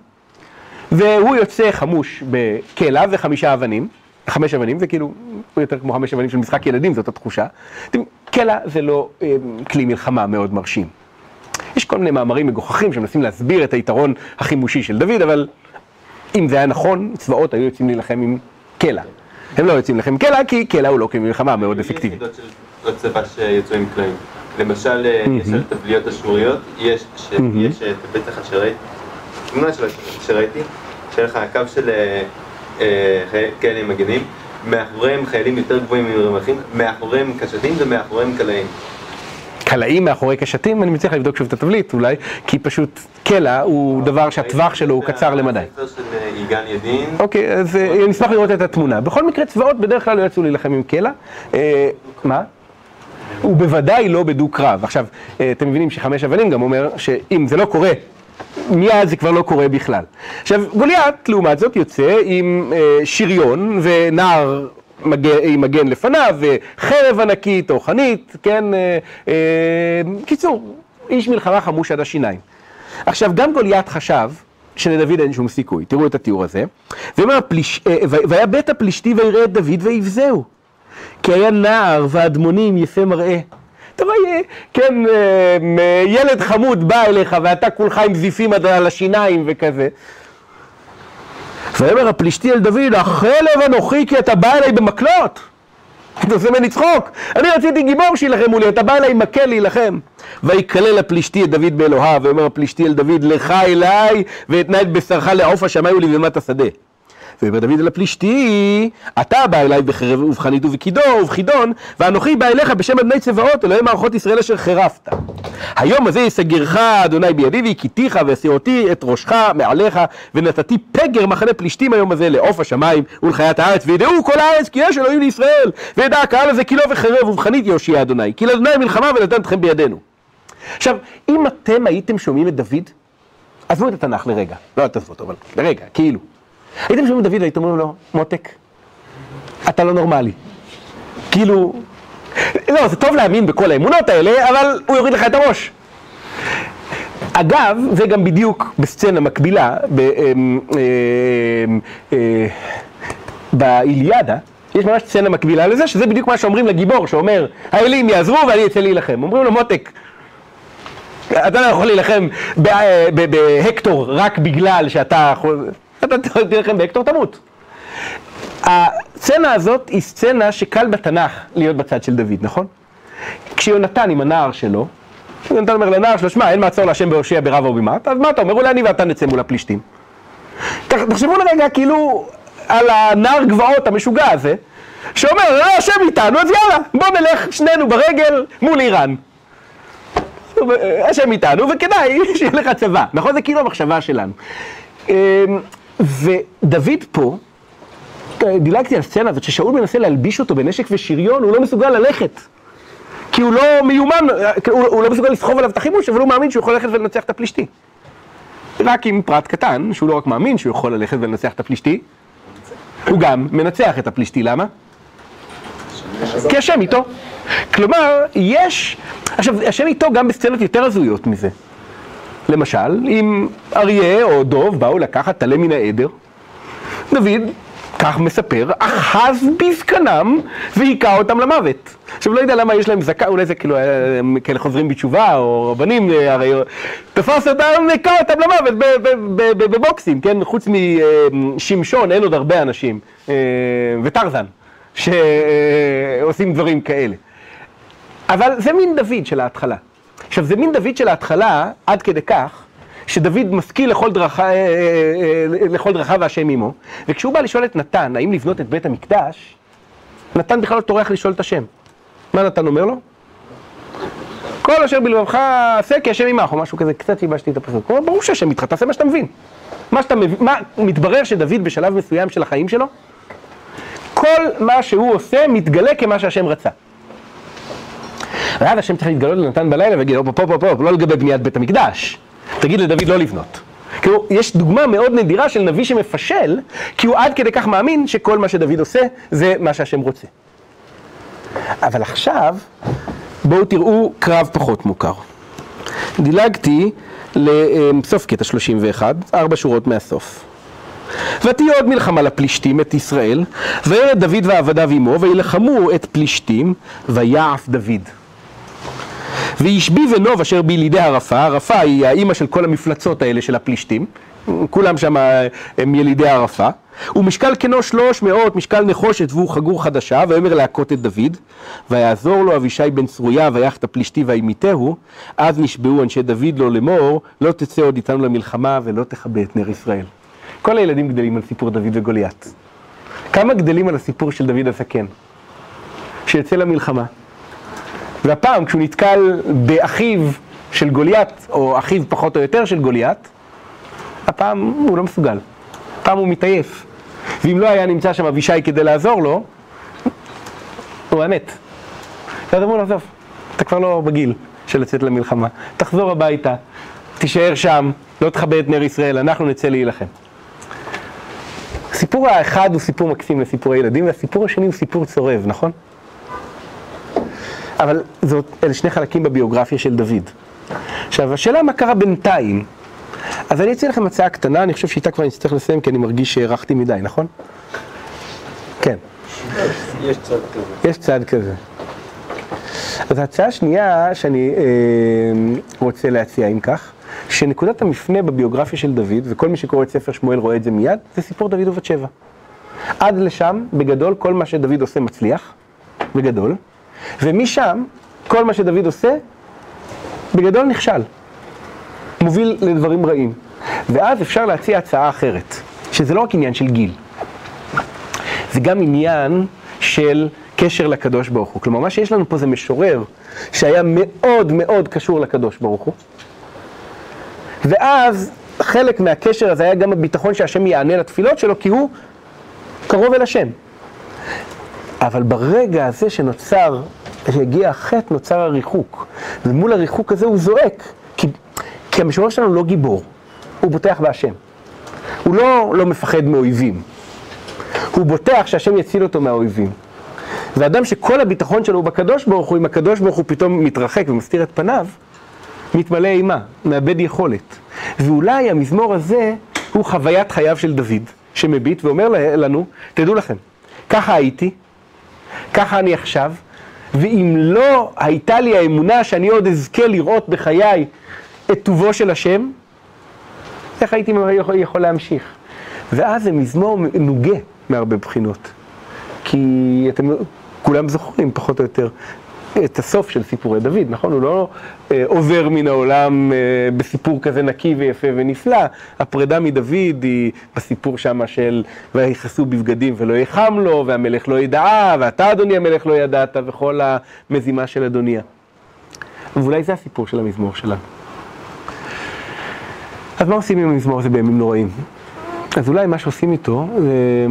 והוא יוצא חמוש בקלע וחמישה אבנים, חמש אבנים, זה כאילו, יותר כמו חמש אבנים של משחק ילדים, זאת התחושה. אתם- קלע זה לא אה, כלי מלחמה מאוד מרשים. יש כל מיני מאמרים מגוחכים שמנסים להסביר את היתרון החימושי של דוד, אבל אם זה היה נכון, צבאות היו יוצאים להילחם עם קלע. הם לא יוצאים להילחם עם קלע, כי קלע הוא לא כלי מלחמה מאוד אפקטיבי. יחידות צבא שיצאו עם קלעים. למשל, אה, יש על תבליות אשוריות, יש, ש- מהמם. יש אה, בטח שראיתי, תמונה של- שראיתי, שהיה לך הקו של אה, אה, כאלה מגנים, מאחוריהם חיילים יותר גבוהים ממרווחים, מאחוריהם קשתים ומאחוריהם קלעים. קלעים מאחורי קשתים, אני מציע לך לבדוק שוב את התבליט אולי, כי פשוט קלע הוא דבר שהטווח שלו הוא קצר למדי. אה. אוקיי, אז אה, אני אשמח לראות את התמונה. בכל מקרה, צבאות בדרך כלל לא יצאו להילחם עם קלע. אה, מה? הוא בוודאי לא בדו-קרב. עכשיו, אה, אתם מבינים שחמש אבנים גם אומר שאם זה לא קורה, מיד זה כבר לא קורה בכלל. עכשיו, גוליית, לעומת זאת, יוצא עם אה, שריון ונער מגן, עם מגן לפניו, וחרב ענקית או חנית, כן? אה, אה, קיצור, איש מלחמה חמוש עד השיניים. עכשיו, גם גוליית חשב שלדוד אין שום סיכוי, תראו את התיאור הזה. ואומר, הפליש... אה, והיה בית הפלישתי ויראה את דוד ויבזהו. כי היה נער ואדמונים יפה מראה. אתה רואה, כן, אה, ילד חמוד בא אליך ואתה כולך עם זיפים עד על השיניים וכזה. ויאמר הפלישתי אל דוד, החלב אנוכי כי אתה בא אליי במקלות. אתה עושה ממני צחוק. אני רציתי גיבור שיילחם מולי, אתה בא אליי עם מקל להילחם. ויקלל הפלישתי את דוד באלוהיו, ויאמר הפלישתי אל דוד, לך אליי, ואתנה את בשרך לעוף השמיים ולבהמת השדה. ויאמר דוד אל הפלישתי, אתה בא אליי בחרב ובחנית ובכידו ובחידון, ואנוכי בא אליך בשם אדוני צבאות, אלוהי מערכות ישראל אשר חירפת. היום הזה יסגרך אדוני בידי והכיתיך והסירותי את ראשך מעליך, ונתתי פגר מחנה פלישתים היום הזה לעוף השמיים ולחיית הארץ, וידעו כל הארץ כי יש אלוהים לישראל, וידע הקהל הזה כי לא בחרב ובחנית יושיע אדוני, כי לאדוני מלחמה ונתן אתכם בידינו. עכשיו, אם אתם הייתם שומעים את דוד, עזבו את התנ"ך לרגע, לא תעזבו אותו, אבל לרגע, כאילו. הייתם שומעים דוד והייתם אומרים לו, מותק, אתה לא נורמלי. כאילו, לא, זה טוב להאמין בכל האמונות האלה, אבל הוא יוריד לך את הראש. אגב, זה גם בדיוק בסצנה מקבילה, אמ, אמ, אה, באיליאדה, יש ממש סצנה מקבילה לזה, שזה בדיוק מה שאומרים לגיבור, שאומר, האלים יעזרו ואני אצא להילחם. אומרים לו, מותק, אתה לא יכול להילחם ב- בהקטור רק בגלל שאתה. אתה תילחם בהקטור, תמות. הסצנה הזאת היא סצנה שקל בתנ"ך להיות בצד של דוד, נכון? כשיונתן עם הנער שלו, יונתן אומר לנער שלו, שמע, אין מעצור להשם בהושע ברב או במעט, אז מה אתה אומר? אולי אני ואתה נצא מול הפלישתים. תחשבו לרגע כאילו על הנער גבעות המשוגע הזה, שאומר, לא, השם איתנו, אז יאללה, בוא נלך שנינו ברגל מול איראן. השם איתנו, וכדאי שיהיה לך צבא, נכון? זה כאילו המחשבה שלנו. ודוד פה, דילגתי על הסצנה הזאת, ששאול מנסה להלביש אותו בנשק ושריון, הוא לא מסוגל ללכת. כי הוא לא מיומן, הוא, הוא לא מסוגל לסחוב עליו את החימוש, אבל הוא מאמין שהוא יכול ללכת ולנצח את הפלישתי. רק עם פרט קטן, שהוא לא רק מאמין שהוא יכול ללכת ולנצח את הפלישתי, הוא גם מנצח את הפלישתי, למה? כי השם איתו. כלומר, יש... עכשיו, השם איתו גם בסצנות יותר הזויות מזה. למשל, אם אריה או דוב באו לקחת טלה מן העדר, דוד, כך מספר, אחז בזקנם והיכה אותם למוות. עכשיו, לא יודע למה יש להם זקה, אולי זה כאילו, אה, הם כאלה חוזרים בתשובה, או רבנים, אה, הרי תפס אותם, היכה אותם למוות בבוקסים, כן? חוץ משמשון, אין עוד הרבה אנשים, אה, וטרזן, שעושים דברים כאלה. אבל זה מין דוד של ההתחלה. עכשיו, זה מין דוד של ההתחלה, עד כדי כך, שדוד משכיל לכל, דרכ... אה, אה, אה, לכל דרכיו והשם עמו, וכשהוא בא לשאול את נתן, האם לבנות את בית המקדש, נתן בכלל לא טורח לשאול את השם. מה נתן אומר לו? כל אשר בלבבך עשה כי השם עמך, או משהו כזה, קצת ייבשתי את הפסוק. הוא אומר, ברור שהשם איתך, תעשה מה שאתה מבין. מה שאתה מבין, מה, מתברר שדוד בשלב מסוים של החיים שלו, כל מה שהוא עושה מתגלה כמה שהשם רצה. ואז השם צריך להתגלות לנתן בלילה ויגיד, הופה, פה, פה, פה, לא לגבי בניית בית המקדש. תגיד לדוד לא לבנות. כאילו, יש דוגמה מאוד נדירה של נביא שמפשל, כי הוא עד כדי כך מאמין שכל מה שדוד עושה זה מה שהשם רוצה. אבל עכשיו, בואו תראו קרב פחות מוכר. דילגתי לסוף קטע 31, ארבע שורות מהסוף. ותהיה עוד מלחמה לפלישתים את ישראל, וירד דוד ועבדיו עמו, וילחמו את פלישתים, ויעף דוד. וישבי ונוב אשר בילידי ערפה, ערפה היא האימא של כל המפלצות האלה של הפלישתים, כולם שם הם ילידי ערפה, ומשקל כנו שלוש מאות, משקל נחושת והוא חגור חדשה, ויאמר להכות את דוד, ויעזור לו אבישי בן צרויה, ויחת הפלישתי וימיתהו, אז נשבעו אנשי דוד לו לאמור, לא תצא עוד איתנו למלחמה ולא תכבה את נר ישראל. כל הילדים גדלים על סיפור דוד וגוליית. כמה גדלים על הסיפור של דוד הזקן? שיוצא למלחמה. והפעם כשהוא נתקל באחיו של גוליית, או אחיו פחות או יותר של גוליית, הפעם הוא לא מסוגל. הפעם הוא מתעייף. ואם לא היה נמצא שם אבישי כדי לעזור לו, הוא היה מת. ואז אמרו לו, עזוב, אתה כבר לא בגיל של לצאת למלחמה. תחזור הביתה, תישאר שם, לא תכבד את נר ישראל, אנחנו נצא להילחם. הסיפור האחד הוא סיפור מקסים לסיפורי ילדים, והסיפור השני הוא סיפור צורב, נכון? אבל זאת, אלה שני חלקים בביוגרפיה של דוד. עכשיו, השאלה מה קרה בינתיים. אז אני אציע לכם הצעה קטנה, אני חושב שאיתה כבר נצטרך לסיים, כי אני מרגיש שהארכתי מדי, נכון? כן. יש צד כזה. יש צד כזה. אז ההצעה השנייה שאני אה, רוצה להציע, אם כך, שנקודת המפנה בביוגרפיה של דוד, וכל מי שקורא את ספר שמואל רואה את זה מיד, זה סיפור דוד ובת שבע. עד לשם, בגדול, כל מה שדוד עושה מצליח, בגדול, ומשם, כל מה שדוד עושה, בגדול נכשל. מוביל לדברים רעים. ואז אפשר להציע הצעה אחרת, שזה לא רק עניין של גיל, זה גם עניין של קשר לקדוש ברוך הוא. כלומר, מה שיש לנו פה זה משורר שהיה מאוד מאוד קשור לקדוש ברוך הוא, ואז חלק מהקשר הזה היה גם הביטחון שהשם יענה לתפילות שלו, כי הוא קרוב אל השם. אבל ברגע הזה שנוצר, שהגיע החטא, נוצר הריחוק. ומול הריחוק הזה הוא זועק, כי, כי המשורר שלנו לא גיבור, הוא בוטח בהשם. הוא לא, לא מפחד מאויבים. הוא בוטח שהשם יציל אותו מהאויבים. ואדם שכל הביטחון שלו הוא בקדוש ברוך הוא, אם הקדוש ברוך הוא פתאום מתרחק ומסתיר את פניו, מתמלא אימה, מאבד יכולת. ואולי המזמור הזה הוא חוויית חייו של דוד, שמביט ואומר לנו, תדעו לכם, ככה הייתי, ככה אני עכשיו, ואם לא הייתה לי האמונה שאני עוד אזכה לראות בחיי את טובו של השם, איך הייתי יכול, יכול להמשיך? ואז זה מזמור נוגה מהרבה בחינות. כי אתם כולם זוכרים, פחות או יותר, את הסוף של סיפורי דוד, נכון? הוא לא אה, עובר מן העולם אה, בסיפור כזה נקי ויפה ונפלא. הפרידה מדוד היא בסיפור שמה של ויכסו בבגדים ולא יחם לו, והמלך לא ידעה, ואתה אדוני המלך לא ידעת, וכל המזימה של אדוניה. ואולי זה הסיפור של המזמור שלנו. אז מה עושים עם המזמור הזה בימים נוראים? אז אולי מה שעושים איתו זה,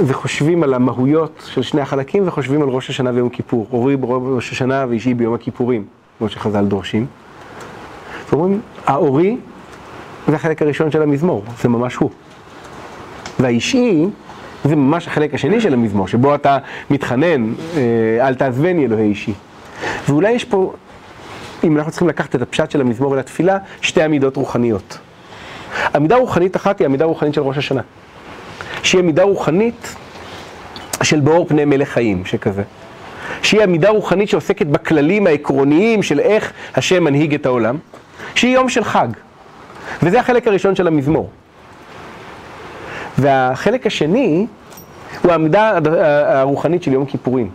זה חושבים על המהויות של שני החלקים וחושבים על ראש השנה ויום כיפור. אורי בראש השנה ואישי ביום הכיפורים, כמו שחז"ל דורשים. ואומרים, האורי זה החלק הראשון של המזמור, זה ממש הוא. והאישי זה ממש החלק השני של המזמור, שבו אתה מתחנן, אה, אל תעזבני אלוהי אישי. ואולי יש פה, אם אנחנו צריכים לקחת את הפשט של המזמור לתפילה, שתי עמידות רוחניות. עמידה רוחנית אחת היא עמידה רוחנית של ראש השנה. שהיא עמידה רוחנית של באור פני מלך חיים, שכזה. שהיא עמידה רוחנית שעוסקת בכללים העקרוניים של איך השם מנהיג את העולם, שהיא יום של חג. וזה החלק הראשון של המזמור. והחלק השני הוא העמידה הרוחנית של יום כיפורים.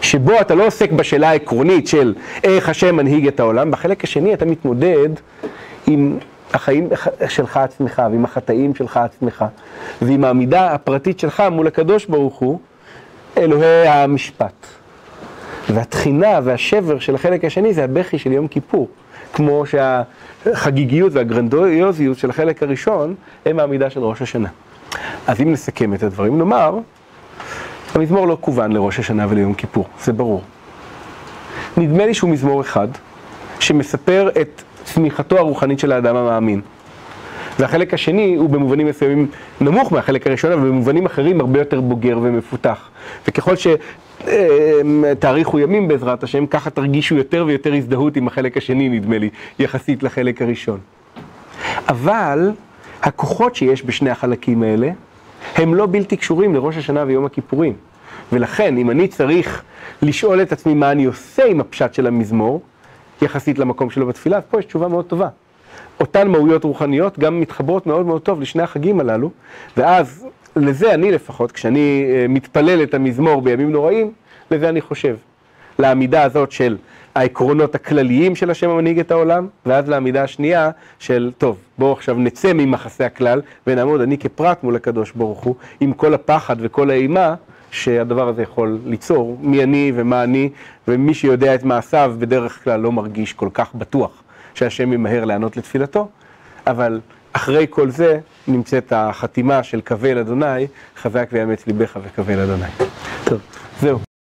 שבו אתה לא עוסק בשאלה העקרונית של איך השם מנהיג את העולם, בחלק השני אתה מתמודד עם החיים שלך עצמך, ועם החטאים שלך עצמך, ועם העמידה הפרטית שלך מול הקדוש ברוך הוא, אלוהי המשפט. והתחינה והשבר של החלק השני זה הבכי של יום כיפור. כמו שהחגיגיות והגרנדויוזיות של החלק הראשון הם העמידה של ראש השנה. אז אם נסכם את הדברים, נאמר, המזמור לא כוון לראש השנה וליום כיפור, זה ברור. נדמה לי שהוא מזמור אחד, שמספר את צמיחתו הרוחנית של האדם המאמין. והחלק השני הוא במובנים מסוימים נמוך מהחלק הראשון, אבל במובנים אחרים הרבה יותר בוגר ומפותח. וככל שתאריכו ימים בעזרת השם, ככה תרגישו יותר ויותר הזדהות עם החלק השני, נדמה לי, יחסית לחלק הראשון. אבל הכוחות שיש בשני החלקים האלה, הם לא בלתי קשורים לראש השנה ויום הכיפורים. ולכן, אם אני צריך לשאול את עצמי מה אני עושה עם הפשט של המזמור, יחסית למקום שלו בתפילה, אז פה יש תשובה מאוד טובה. אותן מהויות רוחניות גם מתחברות מאוד מאוד טוב לשני החגים הללו, ואז לזה אני לפחות, כשאני מתפלל את המזמור בימים נוראים, לזה אני חושב. לעמידה הזאת של העקרונות הכלליים של השם המנהיג את העולם, ואז לעמידה השנייה של, טוב, בואו עכשיו נצא ממחסי הכלל ונעמוד אני כפרט מול הקדוש ברוך הוא, עם כל הפחד וכל האימה שהדבר הזה יכול ליצור, מי אני ומה אני, ומי שיודע את מעשיו בדרך כלל לא מרגיש כל כך בטוח שהשם ימהר לענות לתפילתו, אבל אחרי כל זה נמצאת החתימה של אל אדוני, חזק ויאמץ ליבך אל אדוני. טוב, זהו.